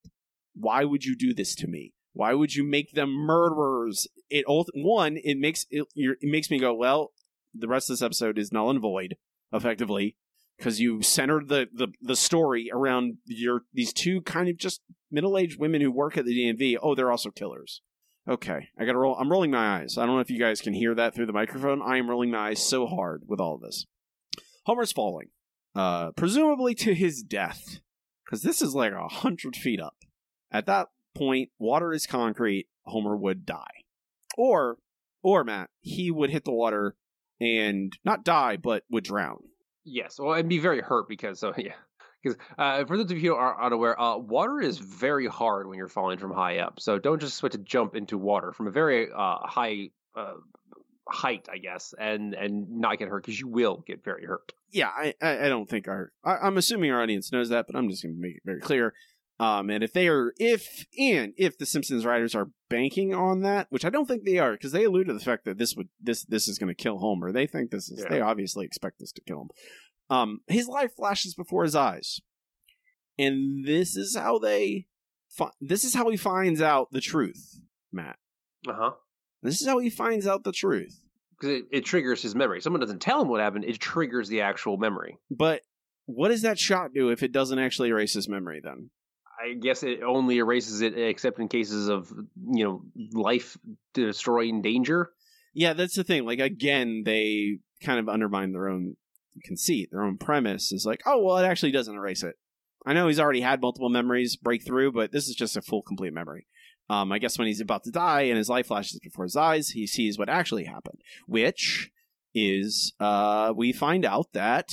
Why would you do this to me? Why would you make them murderers? It one, it makes it, it makes me go, well, the rest of this episode is null and void, effectively, because you centered the, the the story around your these two kind of just middle aged women who work at the DMV. Oh, they're also killers. Okay, I gotta roll. I'm rolling my eyes. I don't know if you guys can hear that through the microphone. I am rolling my eyes so hard with all of this. Homer's falling, uh, presumably to his death, because this is like a hundred feet up. At that point, water is concrete. Homer would die, or or Matt, he would hit the water and not die, but would drown. Yes, well, and be very hurt because so [laughs] yeah. Because uh, for those of you who are unaware, uh, water is very hard when you're falling from high up. So don't just switch to jump into water from a very uh, high uh, height, I guess, and and not get hurt because you will get very hurt. Yeah, I I don't think our I, am assuming our audience knows that, but I'm just going to make it very clear. Um, and if they are, if and if the Simpsons writers are banking on that, which I don't think they are, because they allude to the fact that this would this this is going to kill Homer. They think this is. Yeah. They obviously expect this to kill him. Um, his life flashes before his eyes, and this is how they. Fi- this is how he finds out the truth, Matt. Uh huh. This is how he finds out the truth because it, it triggers his memory. Someone doesn't tell him what happened; it triggers the actual memory. But what does that shot do if it doesn't actually erase his memory? Then I guess it only erases it except in cases of you know life destroying danger. Yeah, that's the thing. Like again, they kind of undermine their own conceit, their own premise is like, oh well, it actually doesn't erase it. I know he's already had multiple memories break through, but this is just a full complete memory. Um, I guess when he's about to die and his life flashes before his eyes, he sees what actually happened, which is uh, we find out that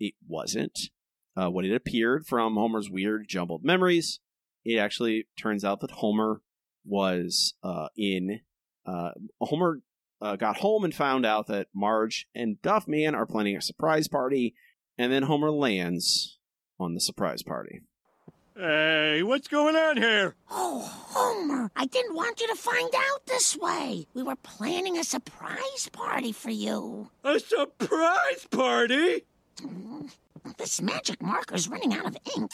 it wasn't uh, what it appeared from Homer's weird jumbled memories. It actually turns out that Homer was uh, in. Uh, Homer uh, got home and found out that Marge and Duffman are planning a surprise party, and then Homer lands on the surprise party. Hey, what's going on here? Oh, Homer, I didn't want you to find out this way. We were planning a surprise party for you. A surprise party? This magic marker's running out of ink.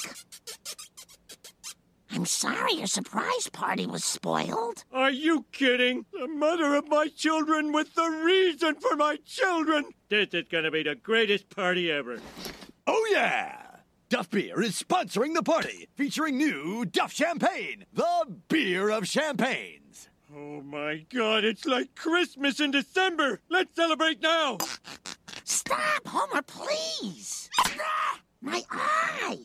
I'm sorry your surprise party was spoiled. Are you kidding? The mother of my children with the reason for my children! This is gonna be the greatest party ever. Oh, yeah! Duff Beer is sponsoring the party, featuring new Duff Champagne, the beer of champagnes. Oh my god, it's like Christmas in December! Let's celebrate now! Stop, Homer, please! My eye!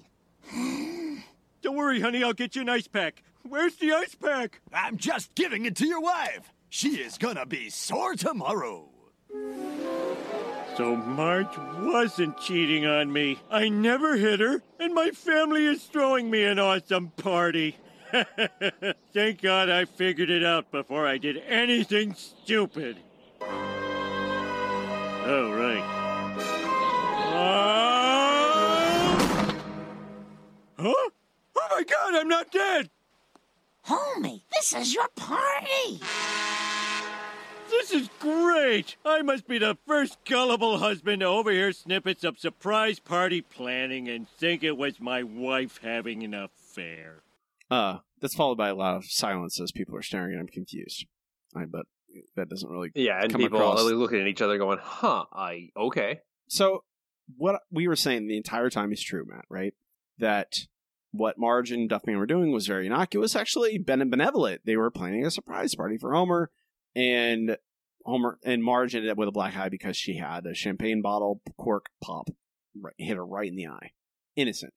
[sighs] Don't worry, honey, I'll get you an ice pack. Where's the ice pack? I'm just giving it to your wife. She is gonna be sore tomorrow. So Marge wasn't cheating on me. I never hit her, and my family is throwing me an awesome party. [laughs] Thank God I figured it out before I did anything stupid. Oh, right. Uh... Huh? Oh my God, I'm not dead! Homie, this is your party! This is great! I must be the first gullible husband to overhear snippets of surprise party planning and think it was my wife having an affair. Uh, that's followed by a lot of silence as people are staring at him confused. I bet that doesn't really yeah, and people across. are looking at each other going, "Huh, I okay." So what we were saying the entire time is true, Matt. Right? That what Marge and Duffman were doing was very innocuous, actually benevolent. They were planning a surprise party for Homer and Homer and Marge ended up with a black eye because she had a champagne bottle cork pop right, hit her right in the eye. Innocent,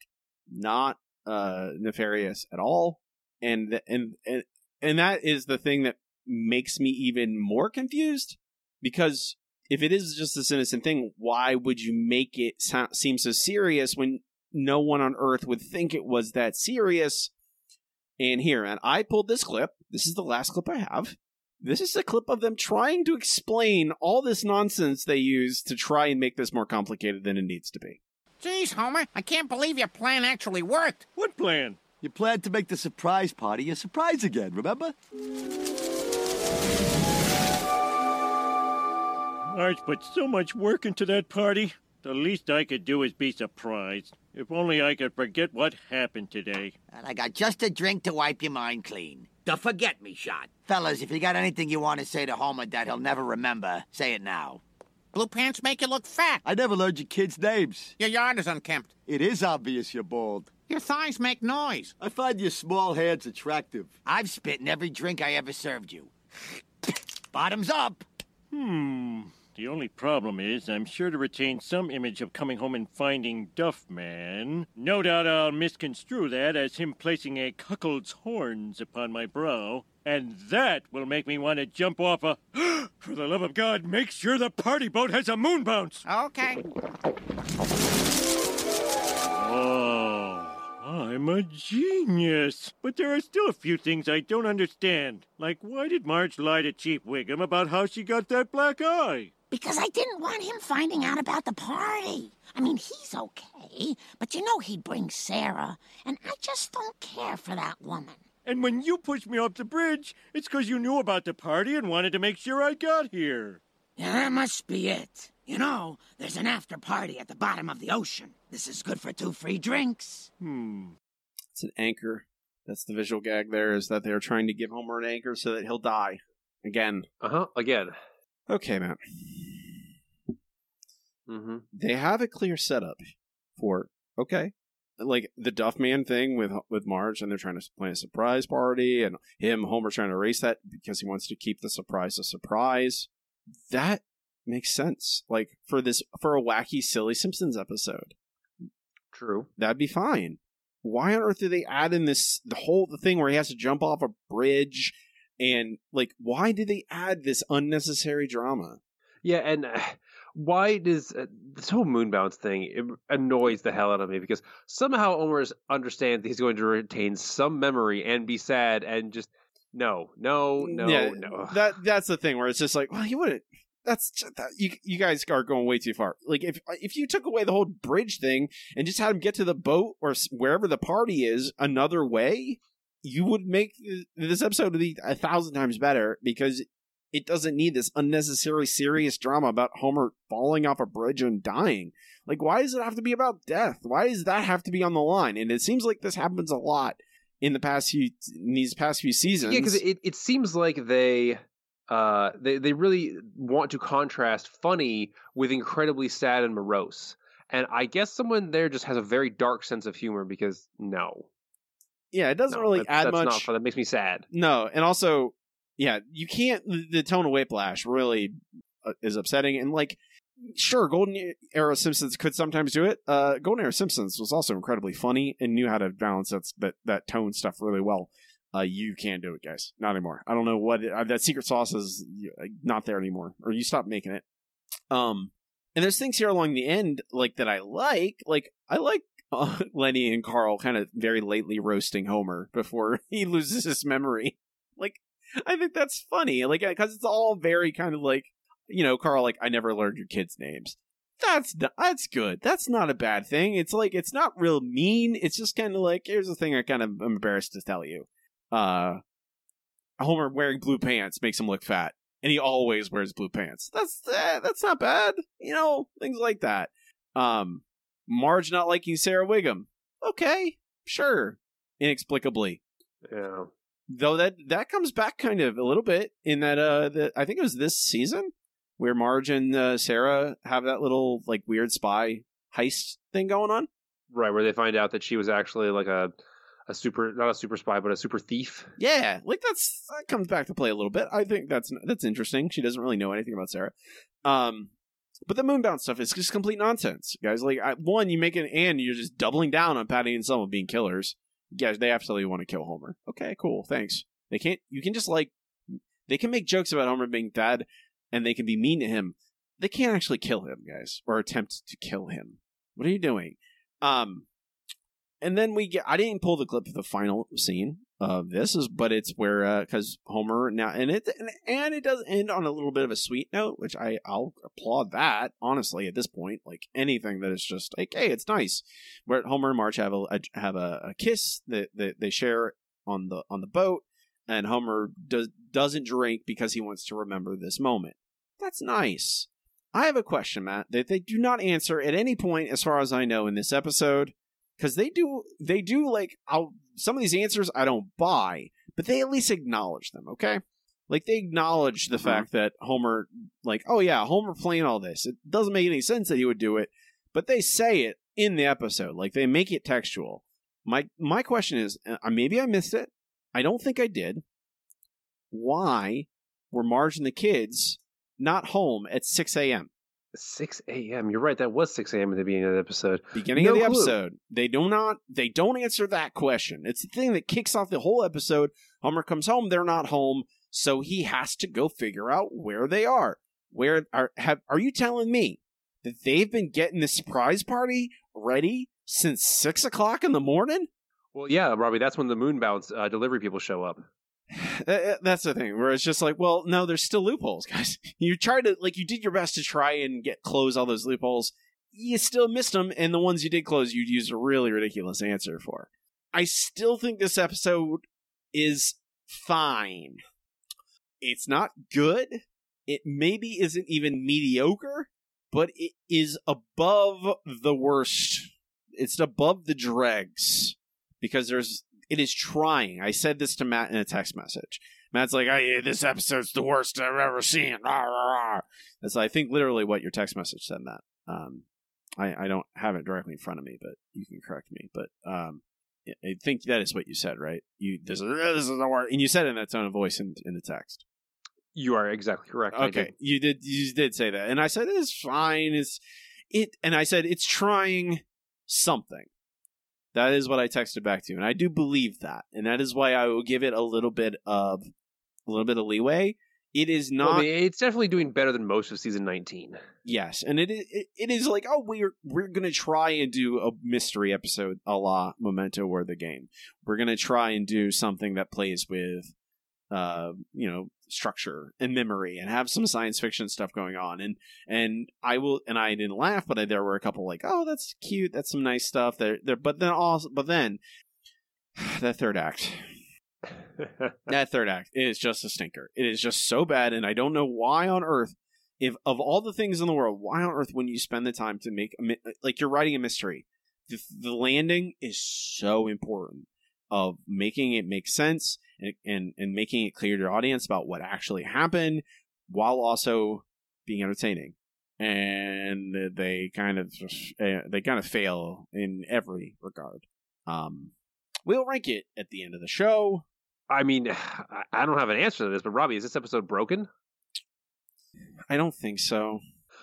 not uh, nefarious at all, and and and and that is the thing that makes me even more confused because if it is just this innocent thing, why would you make it so- seem so serious when no one on Earth would think it was that serious? And here, and I pulled this clip. This is the last clip I have This is a clip of them trying to explain all this nonsense they use to try and make this more complicated than it needs to be. Jeez, Homer, I can't believe your plan actually worked. What plan? You planned to make the surprise party a surprise again, remember? Marge put so much work into that party. The least I could do is be surprised. If only I could forget what happened today. And I got just a drink to wipe your mind clean. The forget me shot. Fellas, if you got anything you want to say to Homer that he'll never remember, say it now. Blue pants make you look fat. I never learned your kids' names. Your yard is unkempt. It is obvious you're bald. Your thighs make noise. I find your small hands attractive. I've spit in every drink I ever served you. Bottoms up. Hmm. The only problem is, I'm sure to retain some image of coming home and finding Duffman. No doubt I'll misconstrue that as him placing a cuckold's horns upon my brow. And that will make me want to jump off a. [gasps] For the love of God, make sure the party boat has a moon bounce! Okay. Oh, I'm a genius. But there are still a few things I don't understand. Like, why did Marge lie to Chief Wiggum about how she got that black eye? Because I didn't want him finding out about the party. I mean, he's okay, but you know he'd bring Sarah, and I just don't care for that woman. And when you pushed me off the bridge, it's because you knew about the party and wanted to make sure I got here. Yeah, that must be it. You know, there's an after party at the bottom of the ocean. This is good for two free drinks. Hmm. It's an anchor. That's the visual gag there, is that they're trying to give Homer an anchor so that he'll die. Again. Uh huh. Again. Okay, man. Mm-hmm. They have a clear setup for, okay, like the Duffman thing with with Marge, and they're trying to plan a surprise party, and him, Homer, trying to erase that because he wants to keep the surprise a surprise. That makes sense. Like for this, for a wacky, silly Simpsons episode, True. that'd be fine. Why on earth do they add in this the whole the thing where he has to jump off a bridge, and like why did they add this unnecessary drama? Yeah, and uh, why does uh, this whole moon bounce thing it annoys the hell out of me because somehow Homer understands he's going to retain some memory and be sad and just no, no, no, Yeah, no. That that's the thing where it's just like, well, you wouldn't. That's just, that, you. You guys are going way too far. Like if if you took away the whole bridge thing and just had him get to the boat or wherever the party is another way, you would make this episode be a thousand times better because it doesn't need this unnecessary serious drama about Homer falling off a bridge and dying. Like, why does it have to be about death? Why does that have to be on the line? And it seems like this happens a lot in the past few in these past few seasons. Yeah, because it, it seems like they uh they they really want to contrast funny with incredibly sad and morose. And I guess someone there just has a very dark sense of humor because no, yeah, it doesn't no, really that- add that's much. Not fun. That makes me sad. No, and also, yeah, you can't. The, the tone of whiplash really uh, is upsetting, and like, sure, Golden Era Simpsons could sometimes do it. Uh, Golden Era Simpsons was also incredibly funny and knew how to balance that that, that tone stuff really well. Uh, you can't do it, guys. Not anymore. I don't know what uh, that secret sauce is. uh, Not there anymore, or you stop making it. Um, and there's things here along the end like that I like. Like I like [laughs] Lenny and Carl kind of very lately roasting Homer before [laughs] he loses his memory. [laughs] Like, I think that's funny. Like, because it's all very kind of like, you know, Carl, like, I never learned your kids' names. That's n- that's good. That's not a bad thing. It's like it's not real mean. It's just kind of like here's the thing I kind of am embarrassed to tell you. Uh, Homer wearing blue pants makes him look fat, and he always wears blue pants. That's eh, that's not bad. You know, things like that. Um, Marge not liking Sarah Wiggum. Okay, sure. Inexplicably. Yeah. Though that that comes back kind of a little bit in that uh the, I think it was this season where Marge and uh, Sarah have that little like weird spy heist thing going on. Right, where they find out that she was actually like a a super not a super spy, but a super thief. Yeah, like that's that comes back to play a little bit. I think that's that's interesting. She doesn't really know anything about Sarah. Um but the moon bounce stuff is just complete nonsense, guys. Like, I, one, you make an and you're just doubling down on Patty and Selma being killers. Guys, they absolutely want to kill Homer. Okay, cool, thanks. They can't. You can just like, they can make jokes about Homer being dead, and they can be mean to him. They can't actually kill him, guys, or attempt to kill him. What are you doing? Um, and then we get. I didn't pull the clip of the final scene, of this is, but it's where uh, because Homer now and it and, and it does end on a little bit of a sweet note, which I I'll applaud that honestly at this point. Like anything that is just like hey, it's nice. Where Homer and Marge have a, a have a, a kiss that, that they share on the on the boat, and Homer does doesn't drink because he wants to remember this moment. That's nice. I have a question, Matt, that they do not answer at any point, as far as I know, in this episode, because they do they do like I'll some of these answers I don't buy, but they at least acknowledge them. Okay, like they acknowledge the Mhm. fact that Homer, like, oh yeah, Homer playing all this. It doesn't make any sense that he would do it, but they say it in the episode. Like they make it textual. My my question is, uh, maybe I missed it. I don't think I did. Why were Marge and the kids not home at six a.m. 6 a.m. You're right. That was 6 a.m. at the beginning of the episode. beginning No of the clue. episode. They do not they don't answer that question. It's the thing that kicks off the whole episode. Homer comes home, they're not home, so he has to go figure out where they are. Where are have are you telling me that they've been getting the surprise party ready since six o'clock in the morning? Well, yeah, Robbie. That's when the moon bounce uh, delivery people show up. That- That's the thing where it's just like, well, no, there's still loopholes, [laughs] guys. You tried to like you did your best to try and get close all those loopholes. You still missed them, and the ones you did close, you'd use a really ridiculous answer for. I still think this episode is fine. It's not good. It maybe isn't even mediocre, but it is above the worst. It's above the dregs because there's it is trying. I said this to Matt in a text message. Matt's like, "Hey, this episode's the worst I've ever seen." Rah, rah, rah. That's I think literally what your text message said. That um, I I don't have it directly in front of me, but you can correct me. But um, I- I think that is what you said, right? You this is this is the worst, and you said it in that tone of voice in in the text. You are exactly correct. Okay, did. you did you did say that, and I said it's fine. It's it, and I said it's trying something. That is what I texted back to you, and I do believe that, and that is why I will give it a little bit of a little bit of leeway. It is Well, not I mean, it's definitely doing better than most of season 19. yes, and it, it it is like oh we're we're gonna try and do a mystery episode a la Memento or the game. We're gonna try and do something that plays with uh you know structure and memory and have some science fiction stuff going on. And and I will and I didn't laugh but I, there were a couple like oh that's cute. That's some nice stuff. There there but then also but then [sighs] that third act. [laughs] That third act is just a stinker. It is just so bad and I don't know why on earth if of all the things in the world why on earth wouldn't you spend the time to make a, uh, like you're writing a mystery. The, the landing is so important of making it make sense and, and and making it clear to your audience about what actually happened while also being entertaining and they kind of uh, they kind of fail in every regard um we'll rank it at the end of the show I mean, [sighs] I don't have an answer to this, but Robbie, is this episode broken? i don't think so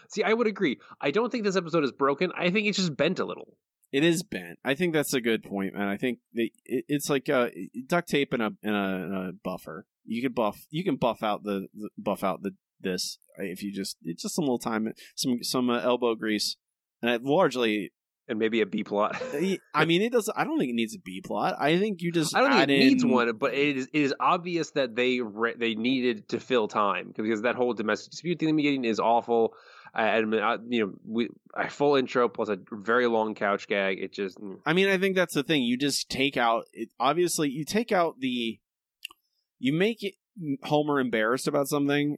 See, I would agree. I don't think this episode is broken. I think it's just bent a little. It is bent. I think that's a good point, man. I think they, it, it's like uh, duct tape and a, and a and a buffer. You can buff you can buff out the, the buff out the this if you just it's just some little time some some uh, elbow grease and it largely And maybe a B plot. [laughs] I mean it does I don't think it needs a B plot. I think you just I don't think it needs one, but it is, it is obvious that they re- they needed to fill time because that whole domestic dispute thing in the beginning is awful. I, I, I- you know, we a full intro plus a very long couch gag. It just mm. I mean, I think that's the thing. You just take out it, obviously you take out the you make it Homer embarrassed about something.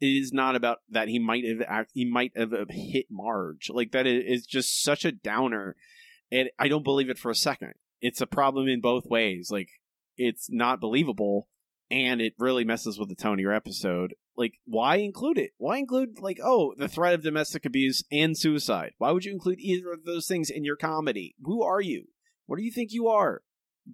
It is not about that he might have act, he might have uh, hit Marge like that is is just such a downer, and I don't believe it for a second. It's a problem in both ways. Like it's not believable, and it really messes with the tone of your episode. Like, why include it? Why include like, oh, the threat of domestic abuse and suicide? Why would you include either of those things in your comedy? Who are you? What do you think you are?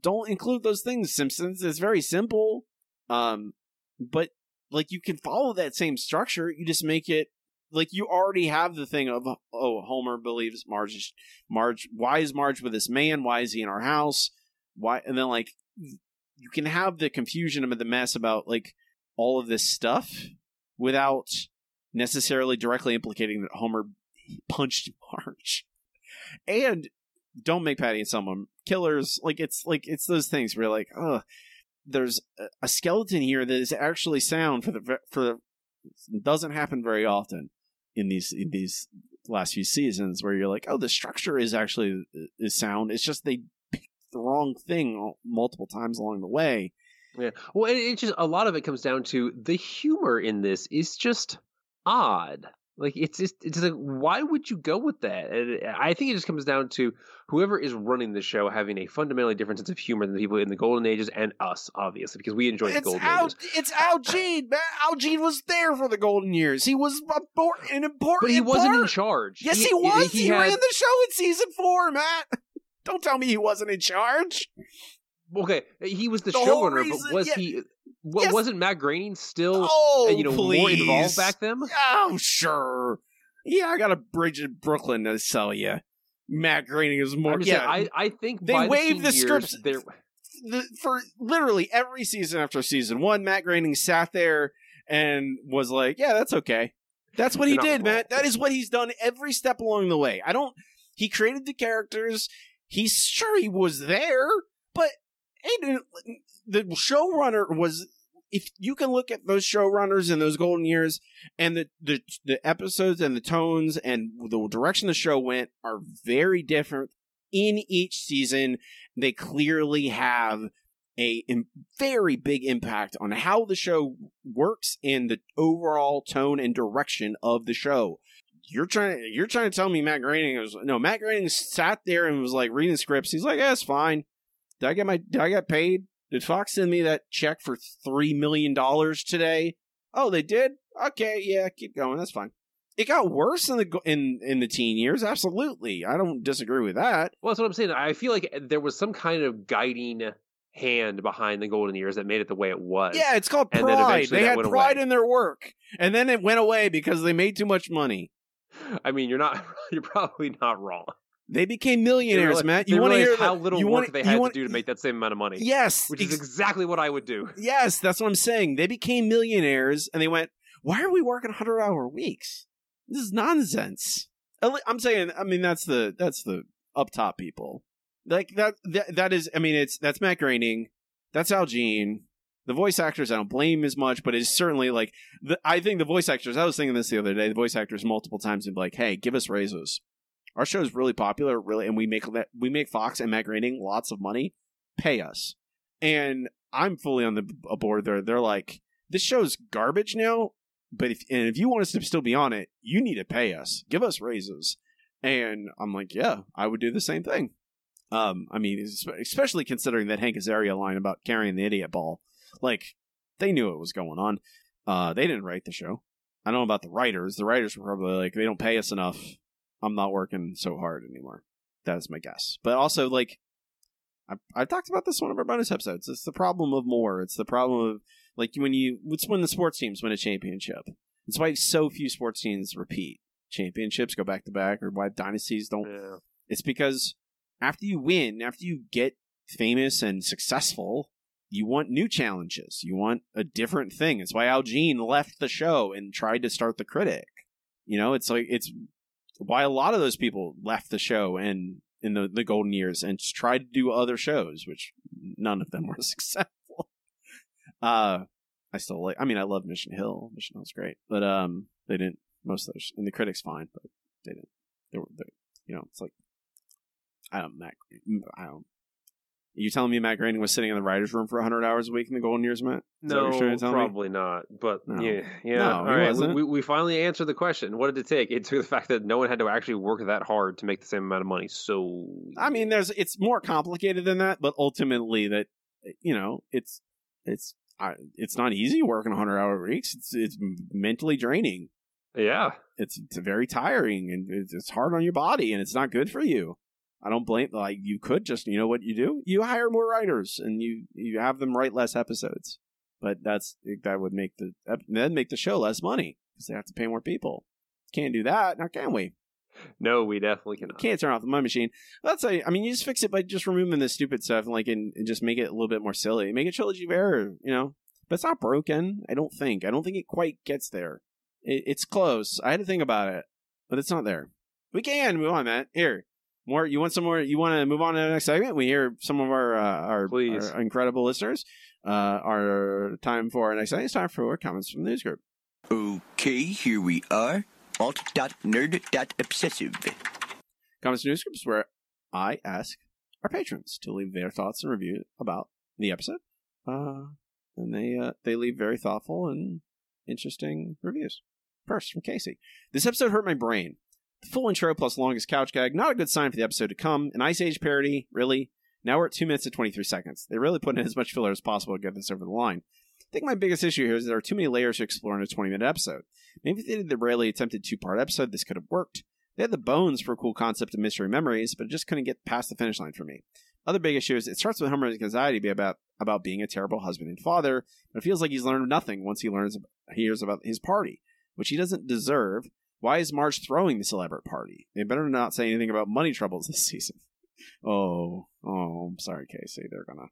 Don't include those things, Simpsons. It's very simple. Um, but like you can follow that same structure. You just make it like you already have the thing of oh, Homer believes Marge Marge. Why is Marge with this man? Why is he in our house? Why? And then like you can have the confusion and the mess about like all of this stuff without necessarily directly implicating that Homer punched [laughs] Marge. And don't make Patty and Selma killers. Like it's like it's those things where like, oh, there's a- skeleton here that is actually sound for the for doesn't happen very often in these in these last few seasons where you're like, oh, the structure is actually is sound. It's just they picked the wrong thing multiple times along the way. Yeah. Well, and it just a lot of it comes down to the humor in this is just odd. Like it's just it's like why would you go with that? And uh, I think it just comes down to whoever is running the show having a fundamentally different sense of humor than the people in the golden ages and us, obviously, because we enjoy the golden Al, ages. it's Al Jean, man. Al Jean was there for the golden years. He was an important. But he wasn't in charge. Yes, he, was. He, had- ran the show in season four, Matt. Don't tell me he wasn't in charge. Okay, he was the, The showrunner, but was yeah. he? Wa- Yes. Wasn't Matt Groening still, Oh, uh, you know, more involved back then? Oh, sure. Yeah, I got a bridge in Brooklyn to sell you. Matt Groening is more. Yeah, saying, I, I think they waived the, the years, scripts there- the, for literally every season after season one. Matt Groening sat there and was like, "Yeah, that's okay." That's what he did. Matt. That is what he's done every step along the way. I don't. He created the characters. He's sure he was there, but he didn't- the showrunner was. If you can look at those showrunners in those golden years, and the, the the episodes and the tones and the direction the show went are very different in each season. They clearly have a very big impact on how the show works and the overall tone and direction of the show. You're trying you're trying to tell me Matt Groening was no Matt Groening sat there and was like reading scripts. He's like, yeah, it's fine. Did I get my did I get paid? Did Fox send me that check for three million dollars today? Oh, they did. Okay, yeah, keep going. That's fine. It got worse in the in in the teen years. Absolutely, I don't disagree with that. well, that's what I'm saying. I feel like eh, there was some kind of guiding hand behind the golden years that made it the way it was. Yeah, it's called pride. They had pride away. in their work, and then it went away because they made too much money. I mean, you're not. [laughs] You're probably not wrong. They became millionaires, Matt. You want to hear how the- little work wanna- they had wanna- to do to make that same amount of money. Yes, which is ex- exactly what I would do. yes, that's what I'm saying. They became millionaires, and they went, "Why are we working 100 hour weeks? This is nonsense." I'm saying, I mean, that's the that's the up top people. Like that, that that is. I mean, it's that's Matt Groening, that's Al Jean. The voice actors, I don't blame as much, but it's certainly like the, I think the voice actors. I was thinking this the other day. The voice actors multiple times would be like, "Hey, give us raises. Our show is really popular, really, and we make we make Fox and Matt Groening lots of money. Pay us." And I'm fully on the aboard there. They're like, "This show's garbage now, but if and if you want us to still be on it, you need to pay us. Give us raises." And I'm like, "Yeah, I would do the same thing." Um, I mean, especially considering that Hank Azaria line about carrying the idiot ball. Like, they knew what was going on. Uh, they didn't write the show. I don't know about the writers. The writers were probably like, they don't pay us enough. I'm not working so hard anymore. That's my guess. But also, like, I've, I've talked about this one of our bonus episodes. It's the problem of more. It's the problem of, like, when you, it's when the sports teams win a championship. It's why so few sports teams repeat championships, go back to back, or why dynasties don't Yeah. it's because after you win, after you get famous and successful, you want new challenges. You want a different thing. It's why Al Jean left the show and tried to start the critic. You know, it's like it's why a lot of those people left the show and in the, the golden years and tried to do other shows, which none of them were [laughs] successful. Uh I still like I mean I love Mission Hill. Mission Hill's great. But um they didn't most of those and the critics fine, but they didn't they were they, you know, it's like I don't Matt. I don't. You telling me Matt Groening was sitting in the writers' room for 100 hours a week in the Golden Years, Matt? Is No, you're trying to tell me? probably not. But No. yeah, yeah. No, All wasn't. we, we finally answered the question. What did it take? It took the fact that no one had to actually work that hard to make the same amount of money. So I mean, there's it's more complicated than that, but ultimately, that you know, it's it's I, it's not easy working 100 hour weeks. It's it's mentally draining. yeah, It's it's very tiring and it's, it's hard on your body, and it's not good for you. I don't blame like you could just you know what you do you hire more writers and you you have them write less episodes, but that's that would make the then make the show less money because they have to pay more people. Can't do that now, can we? no, we definitely cannot. can't turn off the money machine. That's a, I mean, you just fix it by just removing the stupid stuff and like and, and just make it a little bit more silly. Make it trilogy of error, you know. But it's not broken. I don't think. I don't think it quite gets there. It, it's close. I had to think about it, but it's not there. We can move on, Matt. Here, more. You want some more? You want to move on to the next segment? We hear some of our uh, our, Please. our incredible listeners. uh, our time for our next segment It's time for comments from the news group. Okay, here we are. Alt.nerd.obsessive. Comments from news group is where I ask our patrons to leave their thoughts and review about the episode. Uh, and they uh, they leave very thoughtful and interesting reviews. First, from Casey. This episode hurt my brain. Full intro plus longest couch gag, not a good sign for the episode to come. An Ice Age parody, really? Now we're at 2 minutes and 23 seconds. They really put in as much filler as possible to get this over the line. I think my biggest issue here is there are too many layers to explore in a 20 minute episode. Maybe if they did the rarely attempted two part episode, this could have worked. They had the bones for a cool concept of mystery memories, but it just couldn't get past the finish line for me. Other big issue is it starts with Homer's anxiety about about being a terrible husband and father, but it feels like he's learned nothing once he learns hears about his party, which he doesn't deserve. Why is Marge throwing this elaborate party? They better not say anything about money troubles [laughs] this season. Oh, oh, I'm sorry, Casey. They're gonna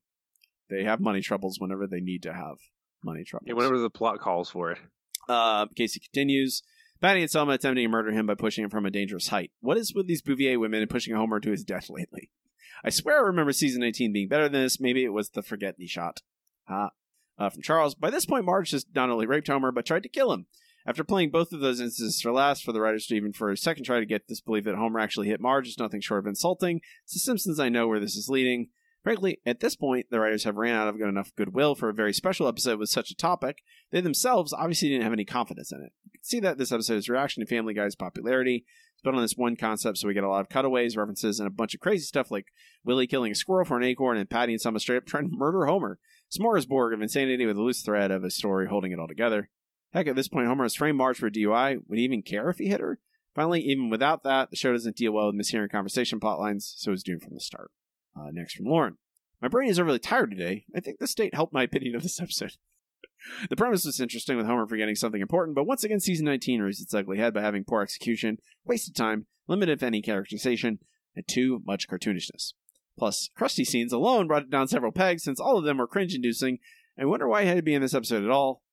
they have money troubles whenever they need to have money troubles. Yeah, whenever the plot calls for it. Uh, Casey continues. Patty and Selma attempting to murder him by pushing him from a dangerous height. What is with these Bouvier women and pushing Homer to his death lately? I swear I remember season 19 being better than this. Maybe it was the forget me shot. Ah. Uh, from Charles. By this point, Marge has not only raped Homer, but tried to kill him. After playing both of those instances for last, for the writers to even for a second try to get this belief that Homer actually hit Marge is nothing short of insulting. It's The Simpsons, I know where this is leading. Frankly, at this point, the writers have ran out of good enough goodwill for a very special episode with such a topic. They themselves obviously didn't have any confidence in it. You can see that this episode's reaction to Family Guy's popularity is built on this one concept, so we get a lot of cutaways, references, and a bunch of crazy stuff like Willie killing a squirrel for an acorn and Patty and Selma straight up [laughs] trying to murder Homer. Smorgasbord of insanity with a loose thread of a story holding it all together. Heck, at this point, Homer has framed Marge for DUI. Would he even care if he hit her? Finally, even without that, the show doesn't deal well with mishearing conversation plot lines, so it's doomed from the start. Uh, next from Lauren. My brain is overly tired today. I think the state helped my opinion of this [laughs] episode. the premise was interesting with Homer forgetting something important, but once again, season 19 raised its ugly head by having poor execution, wasted time, limited if any characterization, and too much cartoonishness. Plus, Krusty scenes alone brought it down several pegs since all of them were cringe inducing. I wonder why he had to be in this episode at all.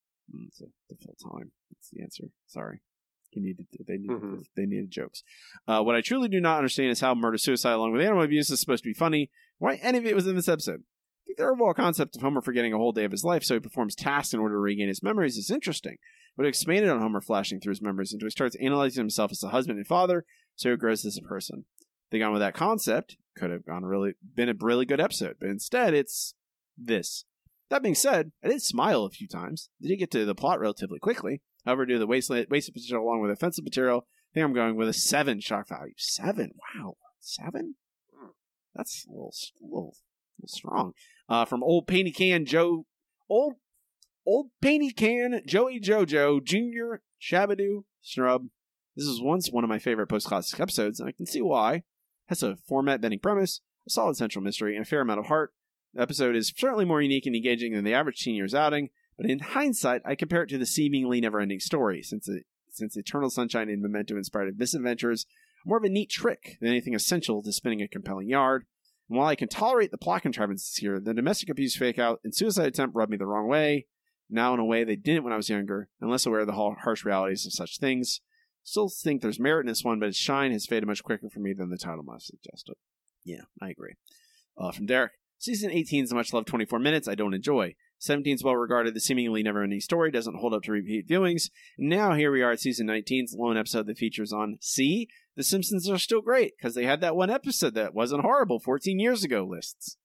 It's a difficult time. That's the answer. Sorry. He needed they needed Mhm. they needed jokes. Uh, what I truly do not understand is how murder suicide along with animal abuse is supposed to be funny. Why any of it was in this episode? I think the overall concept of Homer forgetting a whole day of his life so he performs tasks in order to regain his memories is interesting. But it expanded on Homer flashing through his memories until he starts analyzing himself as a husband and father, so he grows as a person. They gone with that concept, could have gone really been a really good episode, but instead it's this. That being said, I did smile a few times. They did get to the plot relatively quickly. However, due to the wasted, wasted material along with offensive material, I think I'm going with a seven shock value. Seven? Wow. Seven? That's a little, a little, a little strong. Uh, from Old Painty Can Joe, Old, Old Painty Can Joey Jojo Jr. Shabadoo Snrub. This is once one of my favorite post classic episodes, and I can see why. It Has a format bending premise, a solid central mystery, and a fair amount of heart. The episode is certainly more unique and engaging than the average teen year's outing, but in hindsight, I compare it to the seemingly never-ending story, since it, since Eternal Sunshine and Memento inspired misadventures more of a neat trick than anything essential to spinning a compelling yard. And while I can tolerate the plot contrivances here, the domestic abuse fake out and suicide attempt rubbed me the wrong way. Now, in a way they didn't when I was younger, and less aware of the harsh realities of such things. Still think there's merit in this one, but its shine has faded much quicker for me than the title might have suggested. Yeah, I agree. Uh, from Derek. Season 18 is much loved 24 minutes I don't enjoy. 17 is well regarded. The seemingly never ending story doesn't hold up to repeat viewings. Now here we are at season 19's lone episode that features on See, The Simpsons are still great because they had that one episode that wasn't horrible 14 years ago lists.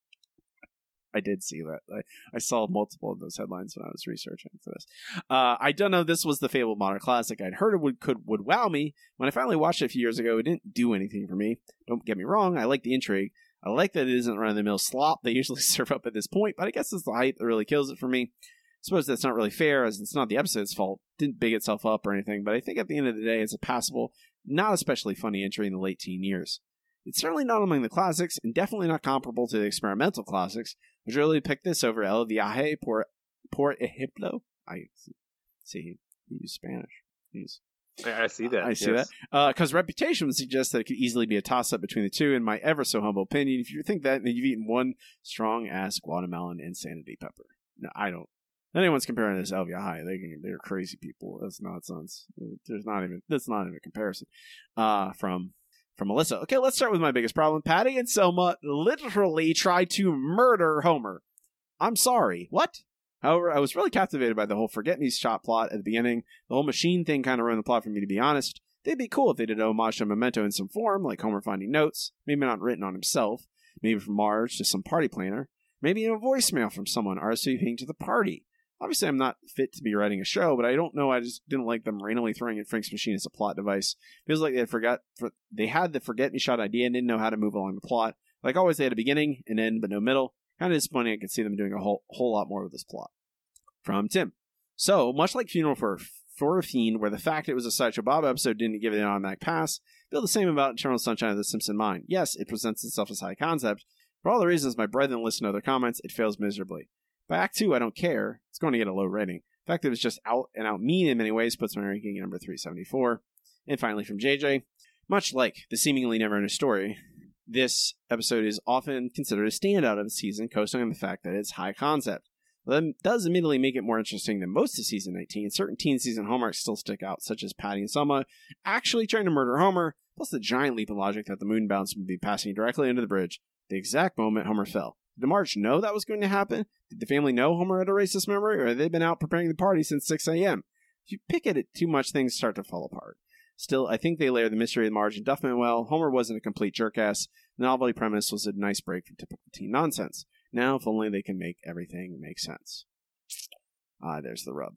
I did see that. I, I saw multiple of those headlines when I was researching for this. Uh, I don't know. This was the Fable Modern Classic. I'd heard it would could would wow me. When I finally watched it a few years ago, it didn't do anything for me. Don't get me wrong. I like the intrigue. I like that it isn't run of the mill slop they usually [laughs] serve up at this point, but I guess it's the height that really kills it for me. I suppose that's not really fair, as it's not the episode's fault. didn't big itself up or anything, but I think at the end of the day, it's a passable, not especially funny entry in the late teen years. It's certainly not among the classics, and definitely not comparable to the experimental classics, which really picked this over El Viaje por, por Ejemplo. I see he used Spanish. He's I, I see that. I see yes. that. Because reputation would suggest that it could easily be a toss up between the two, in my ever so humble opinion. If you think that, then you've eaten one strong ass watermelon insanity pepper. No, I don't. Anyone's comparing this to El Viaje, they can, they're crazy people. That's nonsense. There's not even that's not even a comparison. Uh, from from Melissa. Okay, let's start with my biggest problem. Patty and Selma literally try to murder Homer. I'm sorry. What? However, I was really captivated by the whole forget me shot plot at the beginning. The whole machine thing kind of ruined the plot for me, to be honest. They'd be cool if they did homage to Memento in some form, like Homer finding notes, maybe not written on himself, maybe from Marge to some party planner, maybe in a voicemail from someone RSVPing to the party. Obviously, I'm not fit to be writing a show, but I don't know. I just didn't like them randomly throwing in Frank's machine as a plot device. Feels like they forgot for, they had the forget me shot idea and didn't know how to move along the plot. Like always, they had a beginning, an end, but no middle. Kind of disappointing. I could see them doing a whole whole lot more with this plot. From Tim. So much like Funeral for for a Fiend, where the fact it was a Sideshow Bob episode didn't give it an automatic pass, feel the same about Eternal Sunshine of the Simpson Mind. Yes, it presents itself as high concept. For all the reasons my brethren listen to other comments, it fails miserably. By Act 2, I don't care. It's going to get a low rating. The fact that it's just out and out mean in many ways puts my ranking at number 374. And finally, from JJ, much like the seemingly never ending story, this episode is often considered a standout of the season, coasting on the fact that it's high concept. That does admittedly make it more interesting than most of season 19. Certain teen season hallmarks still stick out, such as Patty and Selma actually trying to murder Homer, plus the giant leap of logic that the moon bounce would be passing directly under the bridge the exact moment Homer fell. Did Marge know that was going to happen? Did the family know Homer had erased this memory, or had they been out preparing the party since 6 a.m.? If you pick at it too much, things start to fall apart. Still, I think they layer the mystery of Marge and Duffman well. Homer wasn't a complete jerkass. The novelty premise was a nice break from typical teen nonsense. Now, if only they can make everything make sense. Ah, there's the rub.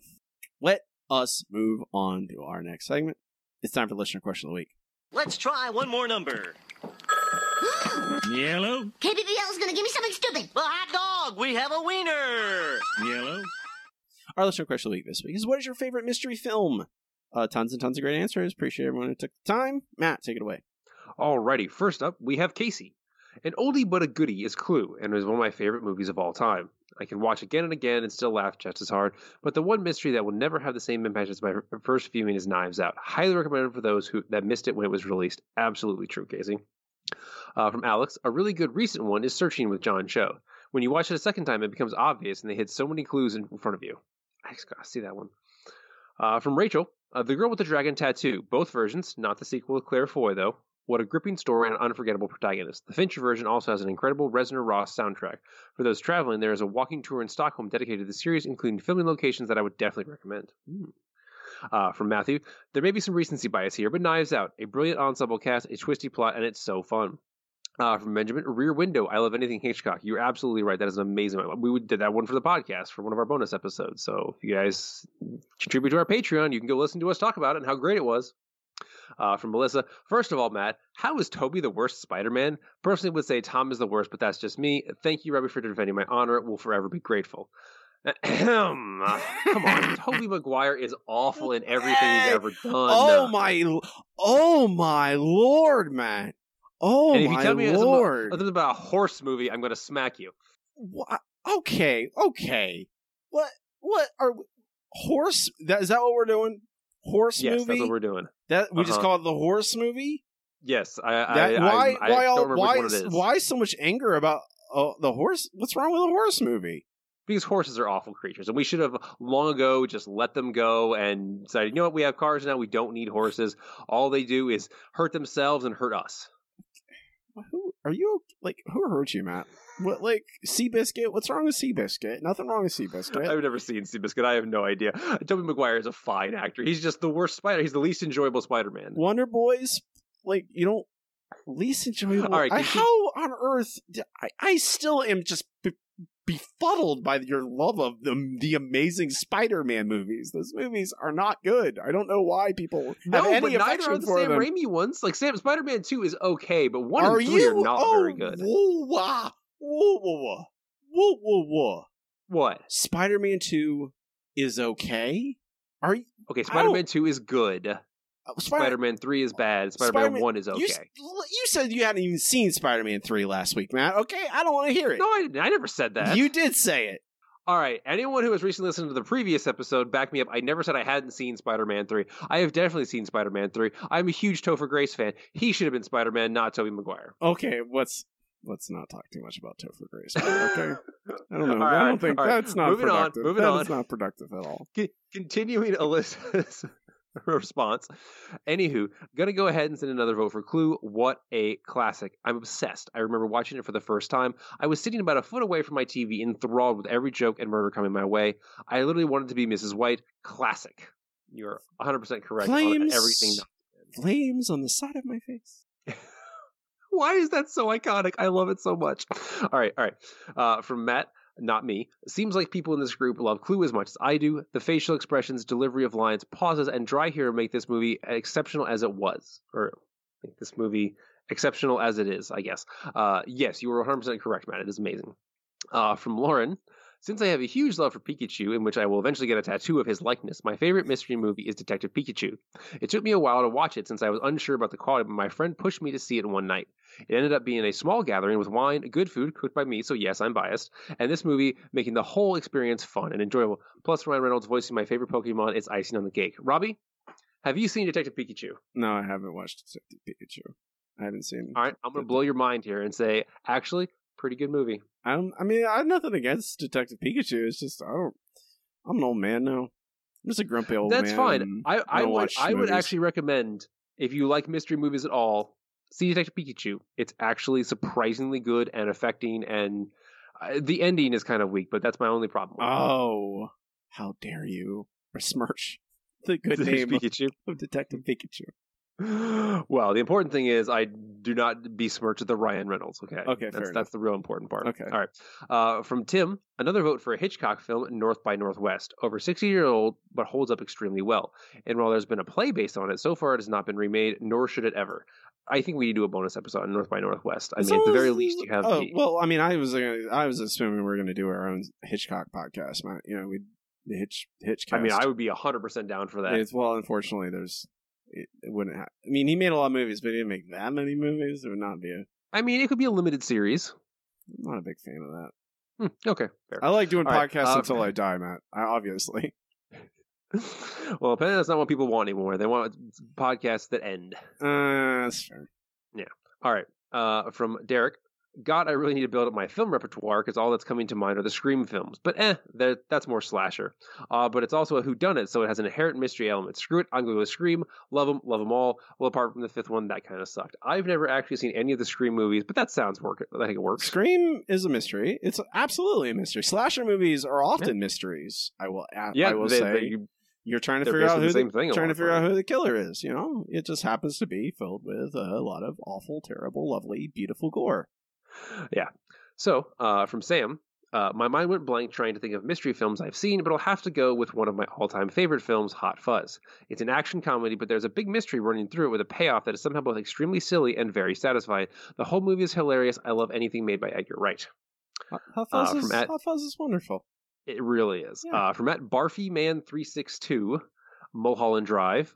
Let us move on to our next segment. It's time for listener question of the week. Let's try one more number. [gasps] Yellow, KBBL is gonna give me something stupid. Well, hot dog. We have a wiener. yellow. Our listener question of the week this week is what is your favorite mystery film? Uh, tons and tons of great answers. Appreciate everyone who took the time. Matt, take it away. Alrighty, first up, we have Casey. An oldie but a goodie is Clue, and is one of my favorite movies of all time. I can watch again and again and still laugh just as hard, but the one mystery that will never have the same impact as my first viewing is Knives Out. Highly recommended for those who that missed it when it was released. Absolutely true, Casey. Uh, from Alex, a really good recent one is Searching with John Cho. When you watch it a second time, it becomes obvious and they hit so many clues in front of you. I just gotta see that one. Uh, from Rachel, uh, The Girl with the Dragon Tattoo. Both versions, not the sequel with Claire Foy, though. What a gripping story and an unforgettable protagonist. The Fincher version also has an incredible Reznor Ross soundtrack. For those traveling, there is a walking tour in Stockholm dedicated to the series, including filming locations that I would definitely recommend. Hmm. Uh, from Matthew, there may be some recency bias here, but Knives Out, a brilliant ensemble cast, a twisty plot, and it's so fun. Uh, from Benjamin, Rear Window, I love anything Hitchcock. You're absolutely right. That is an amazing one. We did that one for the podcast for one of our bonus episodes. So if you guys contribute to our Patreon, you can go listen to us talk about it and how great it was. Uh, from Melissa, first of all, Matt, how is Tobey the worst Spider-Man? Personally, would say Tom is the worst, but that's just me. Thank you, Robbie, for defending my honor. Will forever be grateful. [clears throat] [clears throat] Come on, [laughs] Tobey Maguire is awful in everything he's ever done. Oh my, oh my lord, man. Oh and if you my tell me lord. something about a horse movie, I'm going to smack you. Okay, okay. What? What are horse? That is that what we're doing? Horse yes, movie. that's what we're doing. That we just Uh-huh. call it the horse movie. Yes, I. That, I why? I, why? don't all, remember why? which one it is. Why so much anger about uh, the horse? What's wrong with a horse movie? Because horses are awful creatures, and we should have long ago just let them go and decided, you know what, we have cars now, we don't need horses. All they do is hurt themselves and hurt us. Who are you? Like who hurt you, Matt? What? Like Seabiscuit? What's wrong with Seabiscuit? Nothing wrong with Seabiscuit. I've never seen Seabiscuit. I have no idea. Tobey Maguire is a fine actor. He's just the worst Spider. He's the least enjoyable Spider-Man. Wonder Boys, like you don't least enjoyable. All right, I, how on earth? I, I still am just befuddled by your love of the the amazing Spider-Man movies. Those movies are not good. I don't know why people No, have any but neither are the for Sam them. Raimi ones. Like Sam Spider-Man Two is okay, but one are and three you? are not oh, very good. Whoa, wah, whoa, whoa, whoa, whoa, whoa, whoa. What? Spider-Man Two is okay. Are you Okay, Spider-Man Two is good. Uh, Spider- Spider-Man Three is bad. Spider-Man, Spider-Man- One is okay. You, you said you hadn't even seen Spider-Man Three last week, Matt. Okay, I don't want to hear it. No, I didn't. I never said that. You did say it. All right. Anyone who has recently listened to the previous episode, back me up. I never said I hadn't seen Spider Man 3. I have definitely seen Spider Man 3. I'm a huge Topher Grace fan. He should have been Spider Man, not Tobey Maguire. Okay, let's let's not talk too much about Topher Grace. [laughs] Okay, I don't know. All I don't think right. that's not Moving on, moving That on. not productive at all. C- continuing Alyssa's, [laughs] [laughs] response. Anywho, gonna go ahead and send another vote for Clue. What a classic! I'm obsessed. I remember watching it for the first time. I was sitting about a foot away from my TV, enthralled with every joke and murder coming my way. I literally wanted to be Mrs. White. Classic. You're 100 percent correct Flames. on everything. Flames on the side of my face. [laughs] Why is that so iconic? I love it so much. All right, all right. Uh, from Matt, not me. Seems like people in this group love Clue as much as I do. The facial expressions, delivery of lines, pauses, and dry humor make this movie exceptional as it was, or make this movie exceptional as it is. I guess. Uh, yes, you were 100 percent correct, Matt. It is amazing. Uh, from Lauren. Since I have a huge love for Pikachu, in which I will eventually get a tattoo of his likeness, my favorite mystery movie is Detective Pikachu. It took me a while to watch it since I was unsure about the quality, but my friend pushed me to see it one night. It ended up being a small gathering with wine, good food cooked by me, so yes, I'm biased, and this movie making the whole experience fun and enjoyable. Plus, Ryan Reynolds voicing my favorite Pokemon is icing on the cake. Robbie, have you seen Detective Pikachu? No, I haven't watched Detective Pikachu. I haven't seen. All right, I'm going to blow your mind here and say, actually, pretty good movie. I don't. I mean, I have nothing against Detective Pikachu. It's just I don't. I'm an old man now. I'm just a grumpy old That's man. That's fine. and I, I would I would actually recommend if you like mystery movies at all, see Detective Pikachu. It's actually surprisingly good and affecting, and uh, the ending is kind of weak, but that's my only problem. with it. Oh, how dare you besmirch the good [laughs] name of, Pikachu. of Detective Pikachu? Well, the important thing is I do not besmirch the Ryan Reynolds. Okay, Okay, that's that's the real important part. Okay. all right. Uh, from Tim, another vote for a Hitchcock film, North by Northwest. Over sixty year old, but holds up extremely well. And while there's been a play based on it, so far it has not been remade, nor should it ever. I think we need to do a bonus episode on North by Northwest. I mean, at the very least, you have Oh the. well, I mean, I was I was assuming we were going to do our own Hitchcock podcast, man. You know, we Hitch Hitchcast. I mean, I would be hundred percent down for that. It's, well, unfortunately, there's it, it wouldn't. Ha- I mean, he made a lot of movies, but he didn't make that many movies. It would not be a. I mean, it could be a limited series. I'm not a big fan of that. Hmm, okay, fair. I like doing All right, podcasts uh, until I [laughs] die, Matt. I, obviously. [laughs] well, apparently that's not what people want anymore. They want podcasts that end. Uh, that's fair. Yeah. All right. Uh, from Derek. God, I really need to build up my film repertoire because all that's coming to mind are the Scream films. But eh, that- that's more slasher. Uh, but it's also a whodunit, so it has an inherent mystery element. Screw it, I'm going with Scream. Love them, love them all. Well, apart from the fifth one, that kind of sucked. I've never actually seen any of the Scream movies, but that sounds work. I think it works. Scream is a mystery. It's absolutely a mystery. Slasher movies are often mysteries. I will. Yeah, I will they- say. they- you- you're trying to figure out who the thing trying to figure out who the killer is. You know, it just happens to be filled with a lot of awful, terrible, lovely, beautiful gore. Yeah. So, uh, from Sam, uh, my mind went blank trying to think of mystery films I've seen, but I'll have to go with one of my all time favorite films, Hot Fuzz. It's an action comedy, but there's a big mystery running through it with a payoff that is somehow both extremely silly and very satisfying. The whole movie is hilarious. I love anything made by Edgar Wright. Hot Uh, Fuzz, from is, at- Hot Fuzz is wonderful. It really is. Uh, from at Barfy Man three six two, Mulholland Drive,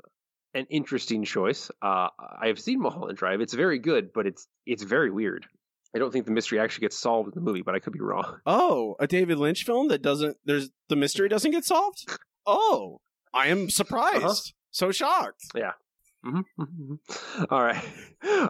an interesting choice. Uh, I have seen Mulholland Drive. It's very good, but it's it's very weird. I don't think the mystery actually gets solved in the movie, but I could be wrong. [laughs] Oh, a David Lynch film that doesn't. There's the mystery doesn't get solved. Oh, I am surprised. Uh-huh. So shocked. Yeah. Mhm. All right. [laughs]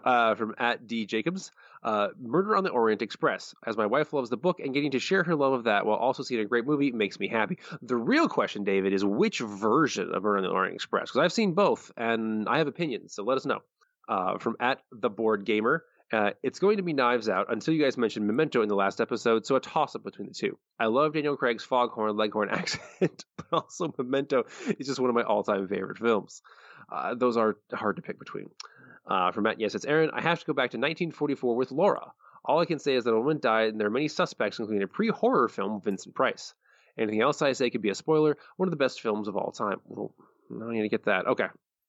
Uh, from at D Jacobs, uh, Murder on the Orient Express. As my wife loves the book and getting to share her love of that while also seeing a great movie makes me happy. The real question, David, is which version of Murder on the Orient Express? Because I've seen both and I have opinions, so let us know. Uh, from at the board gamer. Uh, it's going to be Knives Out until you guys mentioned Memento in the last episode, so a toss up between the two. I love Daniel Craig's foghorn leghorn [laughs] accent, but also Memento is just one of my all time favorite films. Uh, those are hard to pick between. Uh, from Matt, yes, it's Aaron. I have to go back to 1944 with Laura. All I can say is that a woman died, and there are many suspects, including a pre horror film Vincent Price. Anything else I say could be a spoiler. One of the best films of all time. Well, I need to get that. Okay.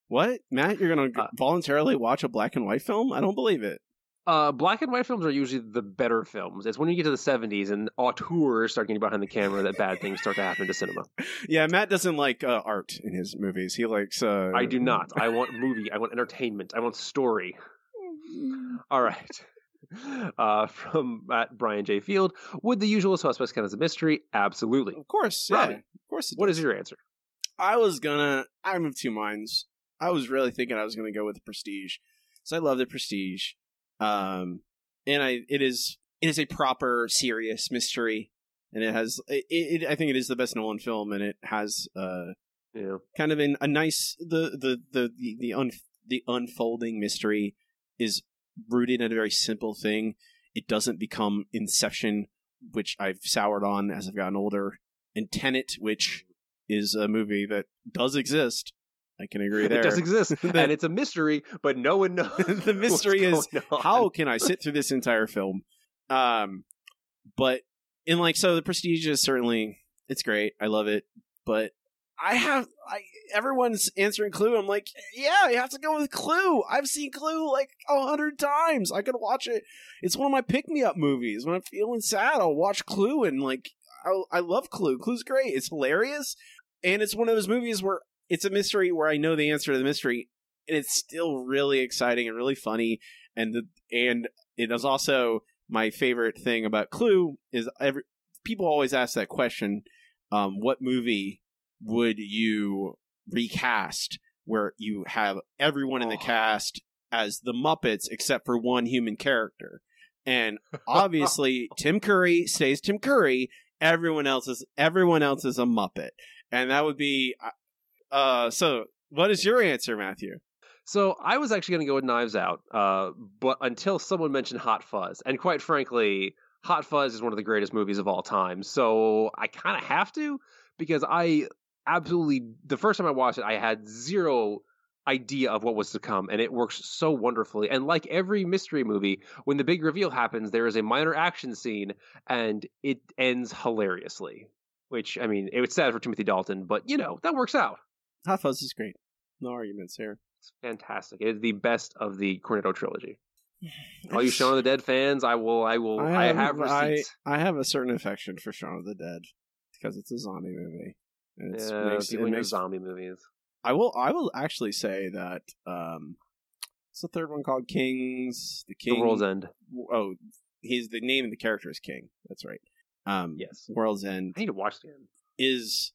What, Matt? You're gonna voluntarily watch a black and white film? I don't believe it. Uh, black and white films are usually the better films. It's when you get to the 70s and auteurs start getting behind the camera that bad things start to happen to cinema. [laughs] Yeah, Matt doesn't like uh, art in his movies. He likes. Uh, I do not. I want movie. I want entertainment. I want story. [laughs] All right. Uh, from at Brian J. Field, would the usual suspects count as a mystery? Absolutely. Of course, yeah. Robbie, of course. It what is your answer? I was gonna. I'm of two minds. I was really thinking I was gonna go with Prestige, so I love the Prestige. Um, and I it is it is a proper serious mystery, and it has it. it I think it is the best Nolan film, and it has uh Yeah. kind of in a nice the the the the the, un, the unfolding mystery is rooted in a very simple thing. It doesn't become Inception, which I've soured on as I've gotten older, and Tenet, which is a movie that does exist. I can agree there. [laughs] It does exist, [laughs] and it's a mystery, but no one [laughs] knows. the mystery is how can I sit through this entire film? Um, but in like so, the Prestige is certainly it's great. I love it, but I have I everyone's answering Clue. I'm like, yeah, you have to go with Clue. I've seen Clue like a hundred times. I could watch it. It's one of my pick me up movies. When I'm feeling sad, I'll watch Clue, and like I, I love Clue. Clue's great. It's hilarious, and it's one of those movies where it's a mystery where I know the answer to the mystery, and it's still really exciting and really funny. And the and it is also my favorite thing about Clue is every people always ask that question: um, What movie would you recast where you have everyone in the cast as the Muppets except for one human character? And [laughs] obviously, Tim Curry stays Tim Curry. Everyone else is everyone else is a Muppet, and that would be. Uh, so what is your answer, Matthew? So I was actually going to go with Knives Out, uh, but until someone mentioned Hot Fuzz, and quite frankly, Hot Fuzz is one of the greatest movies of all time. So I kind of have to because I absolutely the first time I watched it, I had zero idea of what was to come, and it works so wonderfully. And like every mystery movie, when the big reveal happens, there is a minor action scene, and it ends hilariously. Which I mean, it was sad for Timothy Dalton, but you know that works out. Hot Fuzz is great. No arguments here. It's fantastic. It is the best of the Cornetto trilogy. [sighs] All you Shaun of the Dead fans, I will, I will, I have, I, receipts. I have a certain affection for Shaun of the Dead because it's a zombie movie. And it's, yeah, makes, people it makes, zombie movies. I will. I will actually say that. Um, what's the third one called? Kings. The King. The World's End. Oh, he's the name of the character is King. That's right. Um, yes. World's End I need to watch it again. is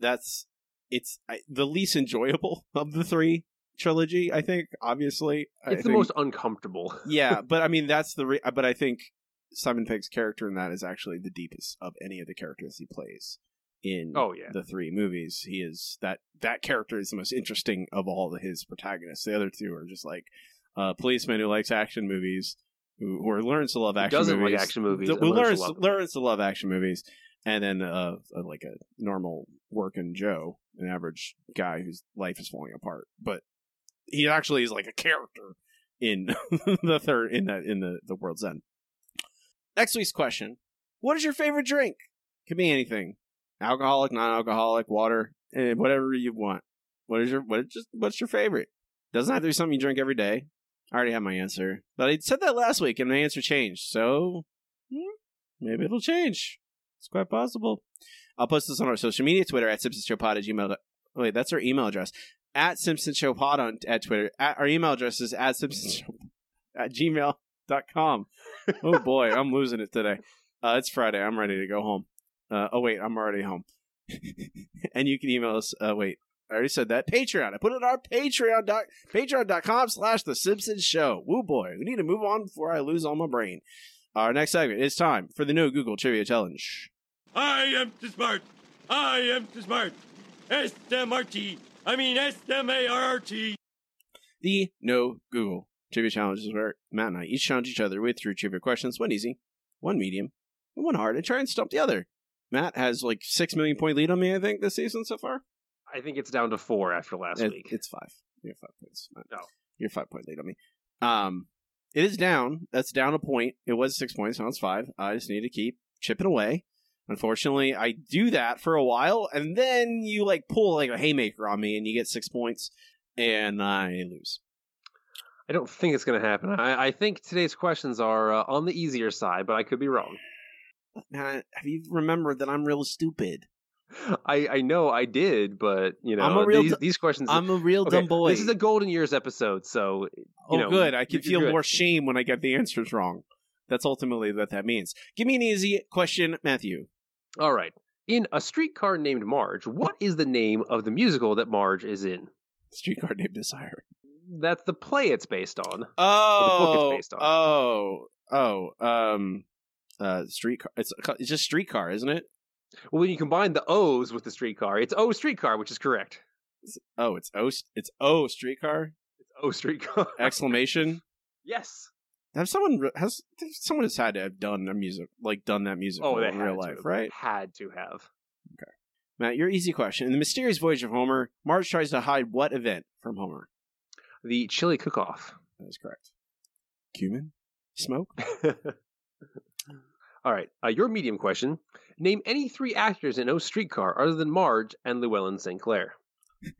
that's it's I, the least enjoyable [laughs] of the three trilogy. I think. Obviously, I It's the think- most uncomfortable. [laughs] yeah, but I mean that's the. Re- but I think Simon Pegg's character in that is actually the deepest of any of the characters he plays in Oh, yeah. the three movies. He is that that character is the most interesting of all of his protagonists. The other two are just like uh, a policeman who likes action movies, who, who learns to love action doesn't like movies, action movies who learns learns to love learns to love action movies, and then uh, uh, like a normal working Joe, an average guy whose life is falling apart, but he actually is like a character in [laughs] the third in that in the the world's end. Next week's question: What is your favorite drink? Could be anything, alcoholic, non-alcoholic, water, eh, whatever you want. What is your what is just what's your favorite? Doesn't have to be something you drink every day. I already have my answer, but I said that last week and my answer changed. So hmm, maybe it'll change. It's quite possible. I'll post this on our social media, Twitter at SimpsonsShowPod at gmail. dot- oh, Wait, that's our email address. At SimpsonsShowPod on at Twitter. At, our email address is at SimpsonsShow at gmail.com. Oh boy, I'm losing it today. Uh, it's Friday. I'm ready to go home. Uh, oh wait, I'm already home. [laughs] and you can email us. Uh, wait, I already said that. Patreon. I put it on our Patreon. Doc, Patreon.com slash The Simpsons Show. Woo boy, we need to move on before I lose all my brain. Our next segment is time for the new Google Trivia Challenge. I am too smart. I am too smart. S-M-R-T. I mean S-M-A-R-R-T. The No Google Trivia Challenge is where Matt and I each challenge each other with three trivia questions, one easy, one medium, and one hard, and try and stump the other. Matt has like six million point lead on me, I think, this season so far. I think it's down to four after last It- week. It's five. You're five points. Matt. No. You're five point lead on me. Um, it is down. That's down a point. It was six points. Now it's five. I just need to keep chipping away. Unfortunately, I do that for a while, and then you like pull like a haymaker on me, and you get six points, and I lose. I don't think it's going to happen. I, I think today's questions are uh, on the easier side, but I could be wrong. Have you remembered that I'm real stupid? I, I know I did, but you know I'm a real these, these questions. I'm a real Okay, dumb boy. This is a golden years episode, so you oh, know, good. I can feel good. more shame when I get the answers wrong. That's ultimately what that means. Give me an easy question, Matthew. All right. In a streetcar named Marge, what is the name of the musical that Marge is in? Streetcar Named Desire. That's the play it's based on. Oh, the book it's based on. oh, oh. Um, uh, streetcar. It's it's just streetcar, isn't it? Well, when you combine the O's with the streetcar, it's O streetcar, which is correct. Oh, it's O. It's O streetcar. It's O streetcar. [laughs] Exclamation. yes. Have someone has someone has had to have done a music like done that music Oh, in real life, right? Had to have. Okay, Matt, your easy question. In the mysterious voyage of Homer, Marge tries to hide what event from Homer? The chili cook-off. That is correct. Cumin? Smoke? [laughs] All right. Uh, your medium question. Name any three actors in O Streetcar other than Marge and Llewellyn St. Clair. [laughs]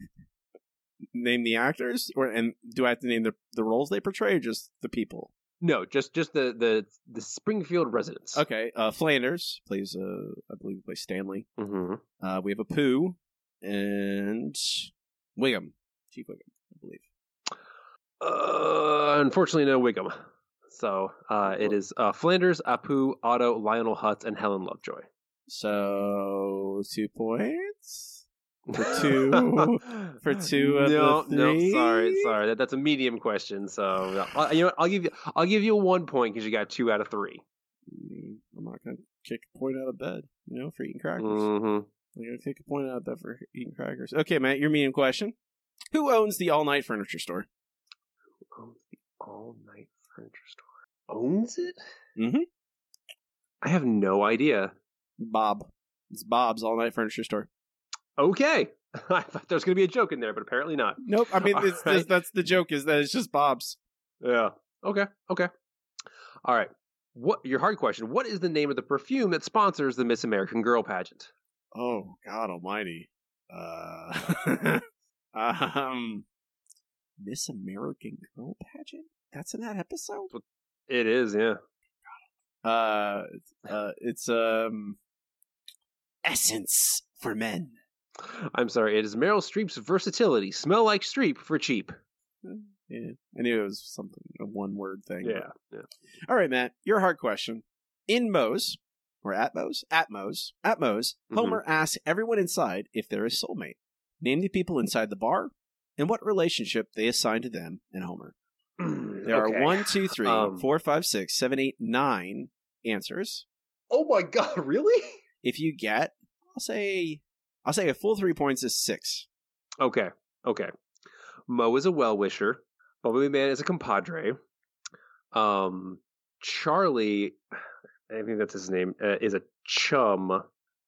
name the actors, or and do I have to name the the roles they portray, or just the people? No, just just the the the Springfield residents. Okay, uh, Flanders plays, uh, I believe, he plays Stanley. Mm-hmm. Uh, we have Apu and Wiggum, Chief Wiggum, I believe. Uh, unfortunately, no Wiggum. So uh, it is uh, Flanders, Apu, Otto, Lionel Hutz, and Helen Lovejoy. So two points for two [laughs] for two of no, no, sorry, sorry. That, that's a medium question. So no. Uh, you know, what? I'll give you, I'll give you one point because you got two out of three. Mm, I'm not gonna kick a point out of bed, you know, for eating crackers. Mm-hmm. I'm gonna kick a point out of bed for eating crackers. Okay, Matt, your medium question: Who owns the all-night furniture store? Who owns the all night furniture store. Owns it? Mm-hmm. I have no idea. Bob. It's Bob's all-night furniture store. Okay, [laughs] I thought there was going to be a joke in there, but apparently not. Nope. I mean, All it's, right. that's the joke is that it's just Bob's. Yeah. Okay. Okay. All right. What your hard question? What is the name of the perfume that sponsors the Miss American Girl pageant? Oh God Almighty. Uh, [laughs] um, Miss American Girl pageant. That's in that episode. It is, yeah. Uh, uh, it's um, essence for men. I'm sorry. It is Meryl Streep's versatility. Smell like Streep for cheap. Yeah, I knew it was something a one-word thing. Yeah. Yeah. All right, Matt. Your hard question. In Moe's or at Moe's, at Moe's, at Moe's, Mhm. Homer asks everyone inside if they're his soulmate. Name the people inside the bar and what relationship they assign to them and Homer. There Okay. are one, two, three, Um, four, five, six, seven, eight, nine answers. Oh my [laughs] God! Really? If you get, I'll say, I'll say a full three points is six. Okay. Okay. Moe is a well wisher. Bumblebee Man is a compadre. Um, Charlie, I think that's his name, uh, is a chum.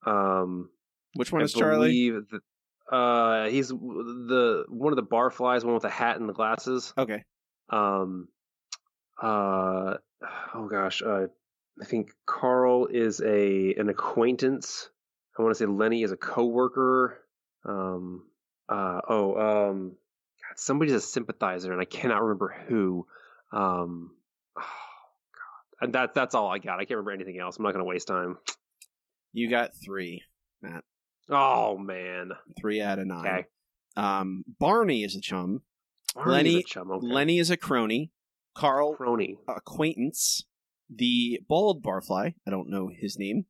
Um, Which one I is Charlie? that- uh, he's the one of the barflies, one with the hat and the glasses. Okay. Um, uh, [sighs] oh gosh, uh, I think Carl is a an acquaintance. I want to say Lenny is a coworker. Um, uh, oh, um, God, somebody's a sympathizer, and I cannot remember who. Um, oh [sighs] God, and that that's all I got. I can't remember anything else. I'm not going to waste time. You got three, Matt. Oh man, Three out of nine. Okay. Um, Barney is a chum. Lenny, chum, okay. Lenny is a crony. Carl, crony. acquaintance. The bald barfly, I don't know his name.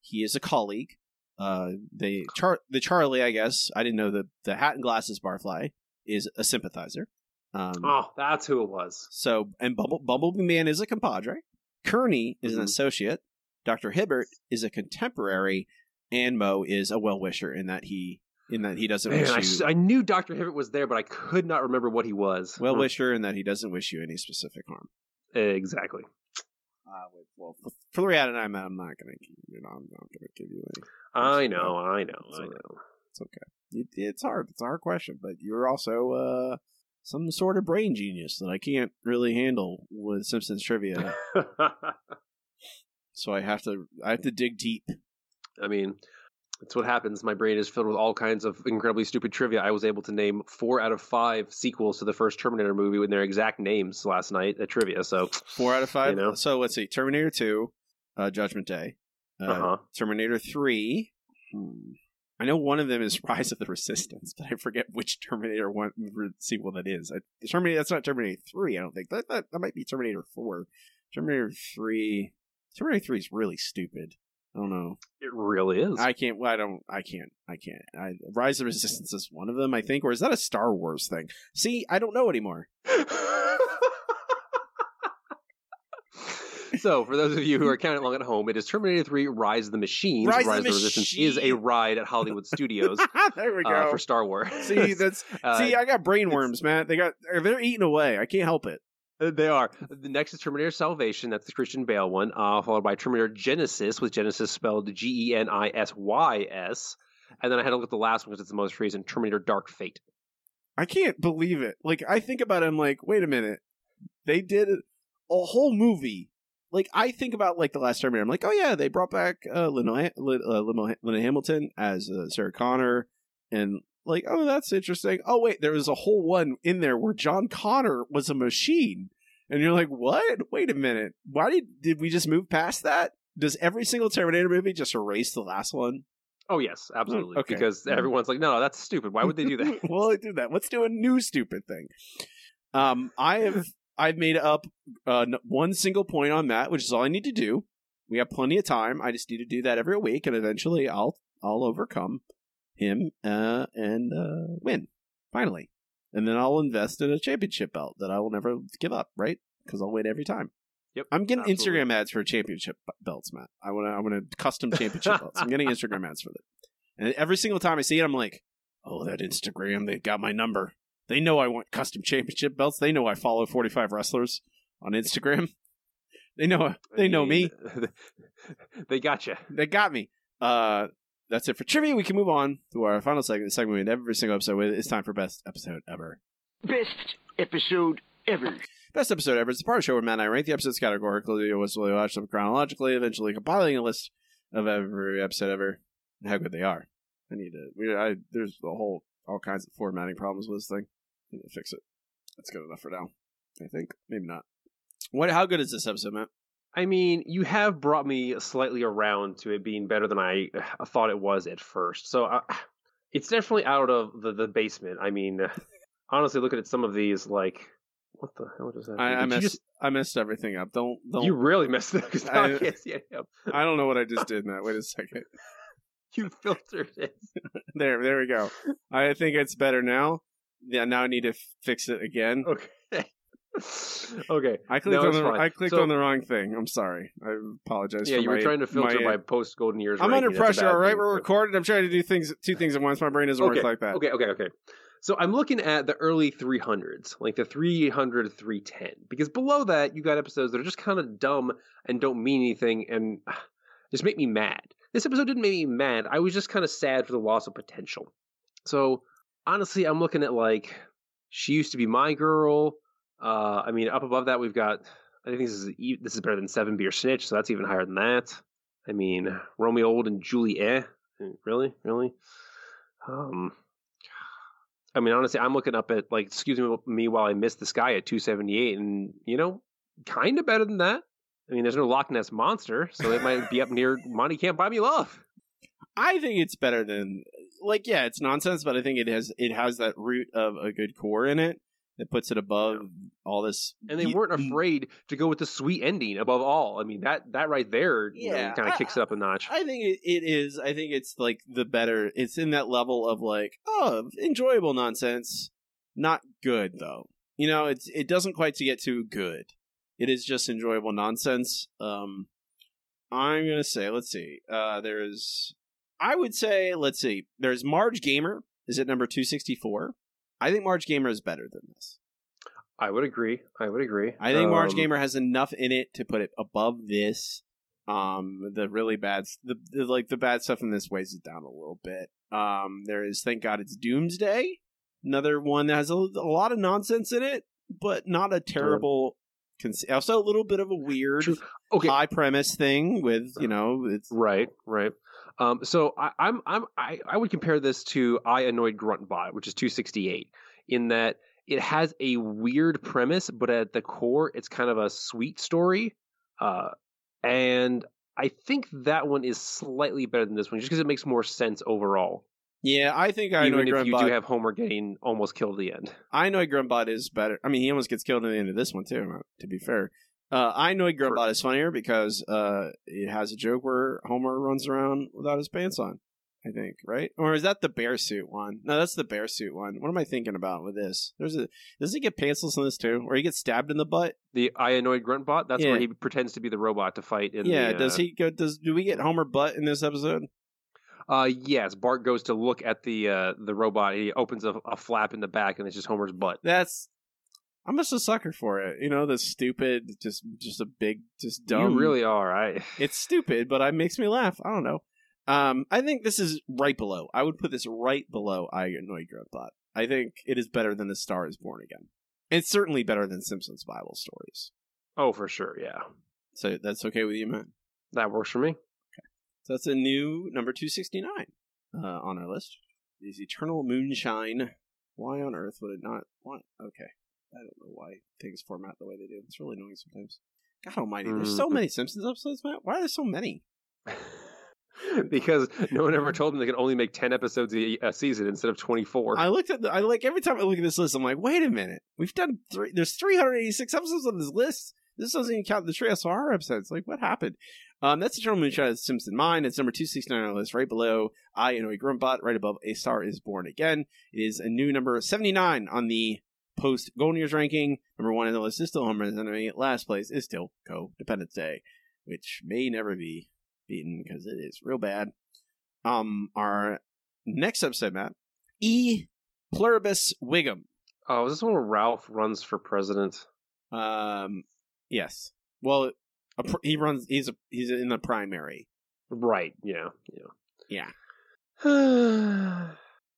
He is a colleague. Uh, they char- the Charlie, I guess. I didn't know the the hat and glasses barfly is a sympathizer. Um, Oh, that's who it was. so and Bumble, Bumblebee Man is a compadre. Kearney is an Mhm. associate. Doctor Hibbert is a contemporary, and Moe is a well wisher in that he in that he doesn't Man, wish I, you I knew Doctor Hibbert was there, but I could not remember what he was. well wisher in that he doesn't wish you any specific harm. Exactly. Uh, well, for for three out of nine, I'm not gonna give you know I'm not gonna give you any. I know, I know, It's I know. It's okay. It, it's hard. It's a hard question, but you're also uh, some sort of brain genius that I can't really handle with Simpsons trivia. [laughs] so I have to I have to dig deep. I mean, that's what happens. My brain is filled with all kinds of incredibly stupid trivia. I was able to name four out of five sequels to the first Terminator movie with their exact names last night at trivia. So Four out of five. You know? So let's see: Terminator Two, uh, Judgment Day, uh, Uh-huh. Terminator Three. Hmm. I know one of them is [laughs] Rise of the Resistance, but I forget which Terminator one sequel that is. I, Terminator. That's not Terminator Three. I don't think that that, that might be Terminator Four. Terminator Three. Terminator Three is really stupid. I don't know. it really is. I can't. Well, I don't. I can't. I can't. I, Rise of the Resistance is one of them, I think, or is that a Star Wars thing? See, I don't know anymore. [laughs] so, for those of you who are counting along at home, it is Terminator 3 Rise of the Machines. Rise of of the Resistance is a ride at Hollywood Studios [laughs] there we go. uh, for Star Wars. see, that's [laughs] Uh, see, I got brain worms, man. They got they're eating away. I can't help it. [laughs] They are. The next is Terminator Salvation. That's the Christian Bale one. Uh, followed by Terminator Genisys, with Genesis spelled G E N I S Y S. And then I had to look at the last one because it's the most recent Terminator Dark Fate. I can't believe it. Like I think about it, I'm like, wait a minute. They did a whole movie. Like I think about like the last Terminator. I'm like, oh yeah, they brought back uh, Lena, Lena, uh, Hamilton as uh, Sarah Connor, and like, oh, that's interesting. Oh wait, there was a whole one in there where John Connor was a machine, and you're like, what? Wait a minute. Why did did we just move past that? Does every single Terminator movie just erase the last one? Oh, yes, absolutely. okay. Because everyone's like, no, that's stupid. Why would they do that? [laughs] well, they do that. Let's do a new stupid thing. Um, I have I've made up uh, one single point on that, which is all I need to do. We have plenty of time. I just need to do that every week, and eventually, I'll I'll overcome him uh, and uh, win finally, and then I'll invest in a championship belt that I will never give up. Right? Because I'll win every time. Yep. I'm getting absolutely. Instagram ads for championship belts, Matt. I want to. I want to custom championship belts. I'm getting Instagram ads for that. And every single time I see it, I'm like, oh, that Instagram, they got my number. They know I want custom championship belts. They know I follow 45 wrestlers on Instagram. They know. They know me. [laughs] they got you. They got me. Uh, that's it for trivia. We can move on to our final segment. The segment we end every single episode with. It's time for best episode ever. Best episode ever. Best episode ever. It's a part of the show where Matt and I rank the episodes categorically, we watch them chronologically, eventually compiling a list of every episode ever and how good they are. I need to. We, I, there's a whole all kinds of formatting problems with this thing. I need to fix it. That's good enough for now. I think maybe not. What? How good is this episode, Matt? I mean, you have brought me slightly around to it being better than I thought it was at first. So uh, it's definitely out of the, the basement. I mean, honestly, looking at some of these, like, what the hell does that? I, mean? I messed. just- I messed everything up. Don't. Don't. You really messed it up because I, I- can't see. I don't know what I just did, Matt. Wait a second. [laughs] You filtered it. [laughs] There, there we go. I think it's better now. Yeah, now I need to f- fix it again. Okay. [laughs] okay. I clicked No, on the. I clicked So- on the wrong thing. I'm sorry. I apologize. Yeah, for you were trying to filter my, my post golden years. I'm ranking. under pressure. All right, thing. we're recording. I'm trying to do things, two things at once. My brain doesn't okay. work like that. Okay, okay, okay. So I'm looking at the early 300s, like the 300, 310, because below that you got episodes that are just kind of dumb and don't mean anything and ah, just make me mad. This episode didn't make me mad. I was just kind of sad for the loss of potential. So honestly, I'm looking at like she used to be my girl. Uh, I mean, up above that we've got. I think this is this is better than Seven Beer Snitch, so that's even higher than that. I mean, Romeo Old and Juliet. Really, really. Um, I mean, honestly, I'm looking up at like, excuse me, me while I miss the sky at 278, and you know, kind of better than that. I mean, there's no Loch Ness monster, so it might be up near Monty Can't Buy Me Love. I think it's better than like yeah, it's nonsense, but I think it has it has that root of a good core in it that puts it above all this. And they weren't afraid to go with the sweet ending above all. I mean, that that right there, Yeah, kind of kicks it up a notch. I think it, it is. I think it's like the better. It's in that level of like oh, enjoyable nonsense, not good though. You know, it's it doesn't quite to get too good. It is just enjoyable nonsense. Um, I'm gonna say, let's see. Uh, there's, I would say, let's see. There's Marge Gamer is at number two sixty four. I think Marge Gamer is better than this. I would agree. I would agree. I think Marge Um, Gamer has enough in it to put it above this. Um, the really bad, the, the like the bad stuff in this weighs it down a little bit. Um, there is thank God it's Doomsday, another one that has a, a lot of nonsense in it, but not a terrible. Cons- also, a little bit of a weird okay. high premise thing with you know it's Right, right. Um, so I, I'm I'm I, I would compare this to I Annoyed Gruntbot, which is 268, in that it has a weird premise, but at the core, it's kind of a sweet story. Uh, and I think that one is slightly better than this one, just because it makes more sense overall. yeah. I think I Even if you do have Homer getting almost killed at the end. I know Gruntbot is better. I mean, he almost gets killed at the end of this one too. To be fair, uh, I know Gruntbot is funnier because uh, it has a joke where Homer runs around without his pants on. I think, right? Or is that the bear suit one? No, that's the bear suit one. What am I thinking about with this? There's a does he get pantsless in this too, or he gets stabbed in the butt? The I Annoyed Grunt Bot. That's Yeah. where he pretends to be the robot to fight. In yeah. the, Does uh, he go? Does do we get Homer butt in this episode? Uh, yes. Bart goes to look at the uh, the robot. He opens a, a flap in the back, and it's just Homer's butt. That's I'm just a sucker for it. You know, the stupid, just just a big, just dumb. You really are. I. [laughs] It's stupid, but it makes me laugh. I don't know. Um, I think this is right below. I would put this right below I Annoy Grandpa. I think it is better than The Star is Born Again. It's certainly better than Simpsons Bible stories. Oh, for sure. Yeah, So that's okay with you, Matt? that works for me. Okay. So that's a new number 269 uh, on our list. Is Eternal Moonshine. Why on earth would it not? Why? Okay. I don't know why things format the way they do. It's really annoying sometimes. God almighty. There's so Mhm. many Simpsons episodes, Matt. Why are there so many? [laughs] because no one ever told them they could only make ten episodes a, a season instead of twenty four. I looked at the, I like every time I look at this list, I'm like, wait a minute. We've done three, there's 386 episodes on this list. This doesn't even count the Treehouse Horror episodes. Like, what happened? Um, that's the Eternal Moonshine of Simpson Mind. It's number 269 on the list, right below I Annoy Gruntbot, right above A Star is Born Again. It is a new number 79 on the post Golden Years ranking. Number one on the list is still Homer's Enemy. Last place is still Co-Dependents' Day, which may never be beaten because it is real bad. Um, our next episode, Matt, E Pluribus Wiggum. Oh, is this one where Ralph runs for president? Um, yes. Well, a pr- he runs. He's a, he's in the primary. Right. Yeah. Yeah. Yeah. [sighs]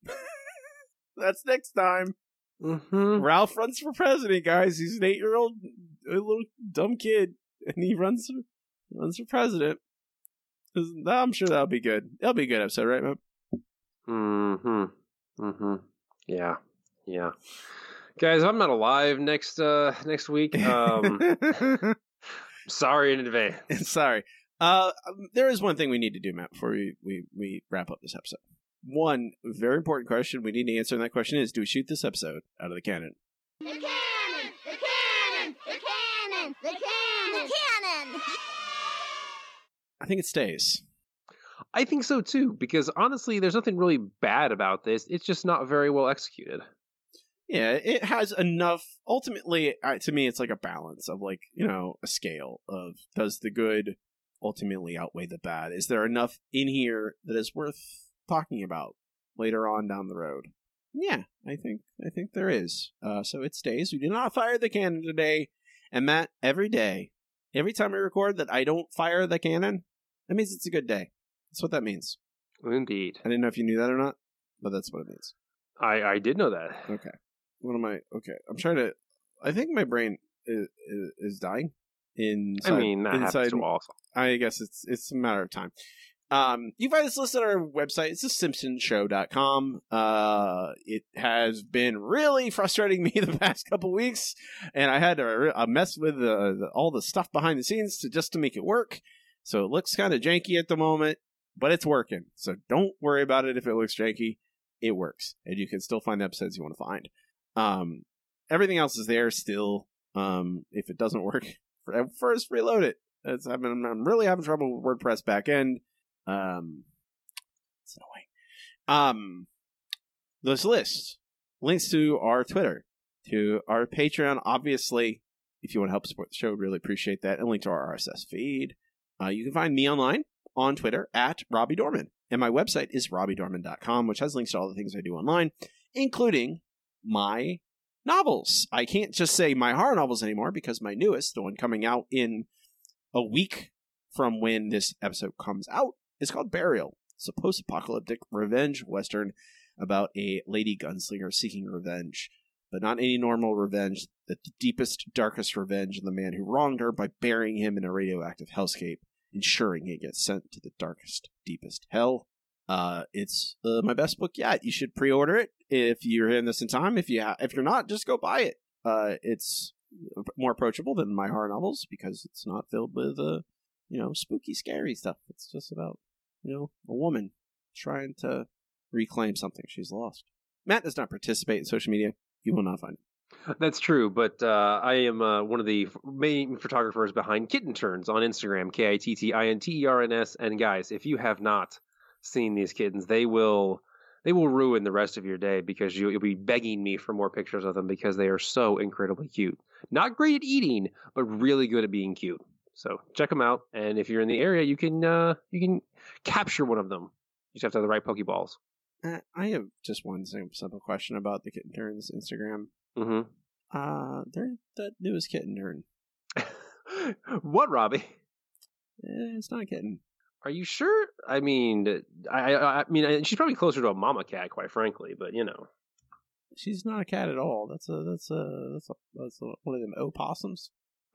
[laughs] That's next time. Hmm Ralph runs for president, guys. He's an eight-year-old, a little dumb kid, and he runs for, runs for president. I'm sure that'll be good. That'll be a good episode, right, man? Hmm. Hmm. Yeah. Yeah. Guys, I'm not alive next uh next week. Um [laughs] sorry in advance. [laughs] Sorry. Uh, um, there is one thing we need to do, Matt, before we, we, we wrap up this episode. One very important question we need to answer, and that question is: Do we shoot this episode out of the cannon? The cannon! The cannon! The cannon! The cannon! The cannon! I think it stays. I think so too, because honestly, there's nothing really bad about this. It's just not very well executed. Yeah, it has enough. Ultimately, to me, it's like a balance of like you know a scale of does the good ultimately outweigh the bad? Is there enough in here that is worth talking about later on down the road? Yeah, I think I think there is. Uh, so it stays. We do not fire the cannon today, and Matt, every day, every time we record that I don't fire the cannon, that means it's a good day. That's what that means. Indeed. I didn't know if you knew that or not, but that's what it means. I I did know that. Okay. What am I? Okay. I'm trying to. I think my brain is, is dying. Inside, I mean, that inside, happens to all. I guess it's it's a matter of time. Um, you find this list on our website. It's thesimpsonshow.com. Uh, it has been really frustrating [laughs] me the past couple weeks, and I had to uh, mess with the, all the stuff behind the scenes to just to make it work. So it looks kind of janky at the moment, but it's working. So don't worry about it if it looks janky. It works, and you can still find the episodes you want to find. Um, everything else is there still. Um, if it doesn't work, [laughs] first reload it. It's, I mean, I'm really having trouble with WordPress backend. Um, it's annoying. Um, this list links to our Twitter, to our Patreon. Obviously, if you want to help support the show, really appreciate that. And link to our RSS feed. Uh, you can find me online on Twitter at Robbie Dorman. And my website is robbiedorman.com, which has links to all the things I do online, including my novels. I can't just say my horror novels anymore because my newest, the one coming out in a week from when this episode comes out, is called Burial. It's a post apocalyptic revenge western about a lady gunslinger seeking revenge, but not any normal revenge, the deepest, darkest revenge of the man who wronged her by burying him in a radioactive hellscape, ensuring he gets sent to the darkest, deepest hell. Uh, it's uh, my best book yet. You should pre-order it if you're hearing this in time. If you ha- if you're not, just go buy it. Uh, it's more approachable than my horror novels because it's not filled with uh, you know, spooky, scary stuff. It's just about you know a woman trying to reclaim something she's lost. Matt does not participate in social media. You will not find it. That's true, but uh, I am uh, one of the main photographers behind Kitten Turns on Instagram, K I T T I N T E R N S. And guys, if you have not seen these kittens. They will they will ruin the rest of your day because you, you'll be begging me for more pictures of them because they are so incredibly cute. Not great at eating, but really good at being cute. So check them out, and if you're in the area, you can uh, you can capture one of them. You just have to have the right Pokeballs. Uh, I have just one simple question about the kitten turns Instagram. Mm-hmm. Uh, they're the newest kitten turn. [laughs] what, Robbie? Eh, it's not a kitten. Are you sure? I mean, I, I, I mean, she's probably closer to a mama cat, quite frankly. But you know, She's not a cat at all. That's a that's a that's a, that's a, one of them opossums.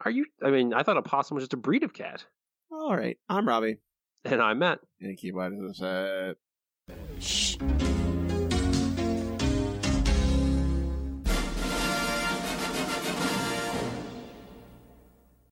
Are you? I mean, I thought a possum was just a breed of cat. All right, I'm Robbie, and I'm Matt. and keep watching this. Uh, Shh.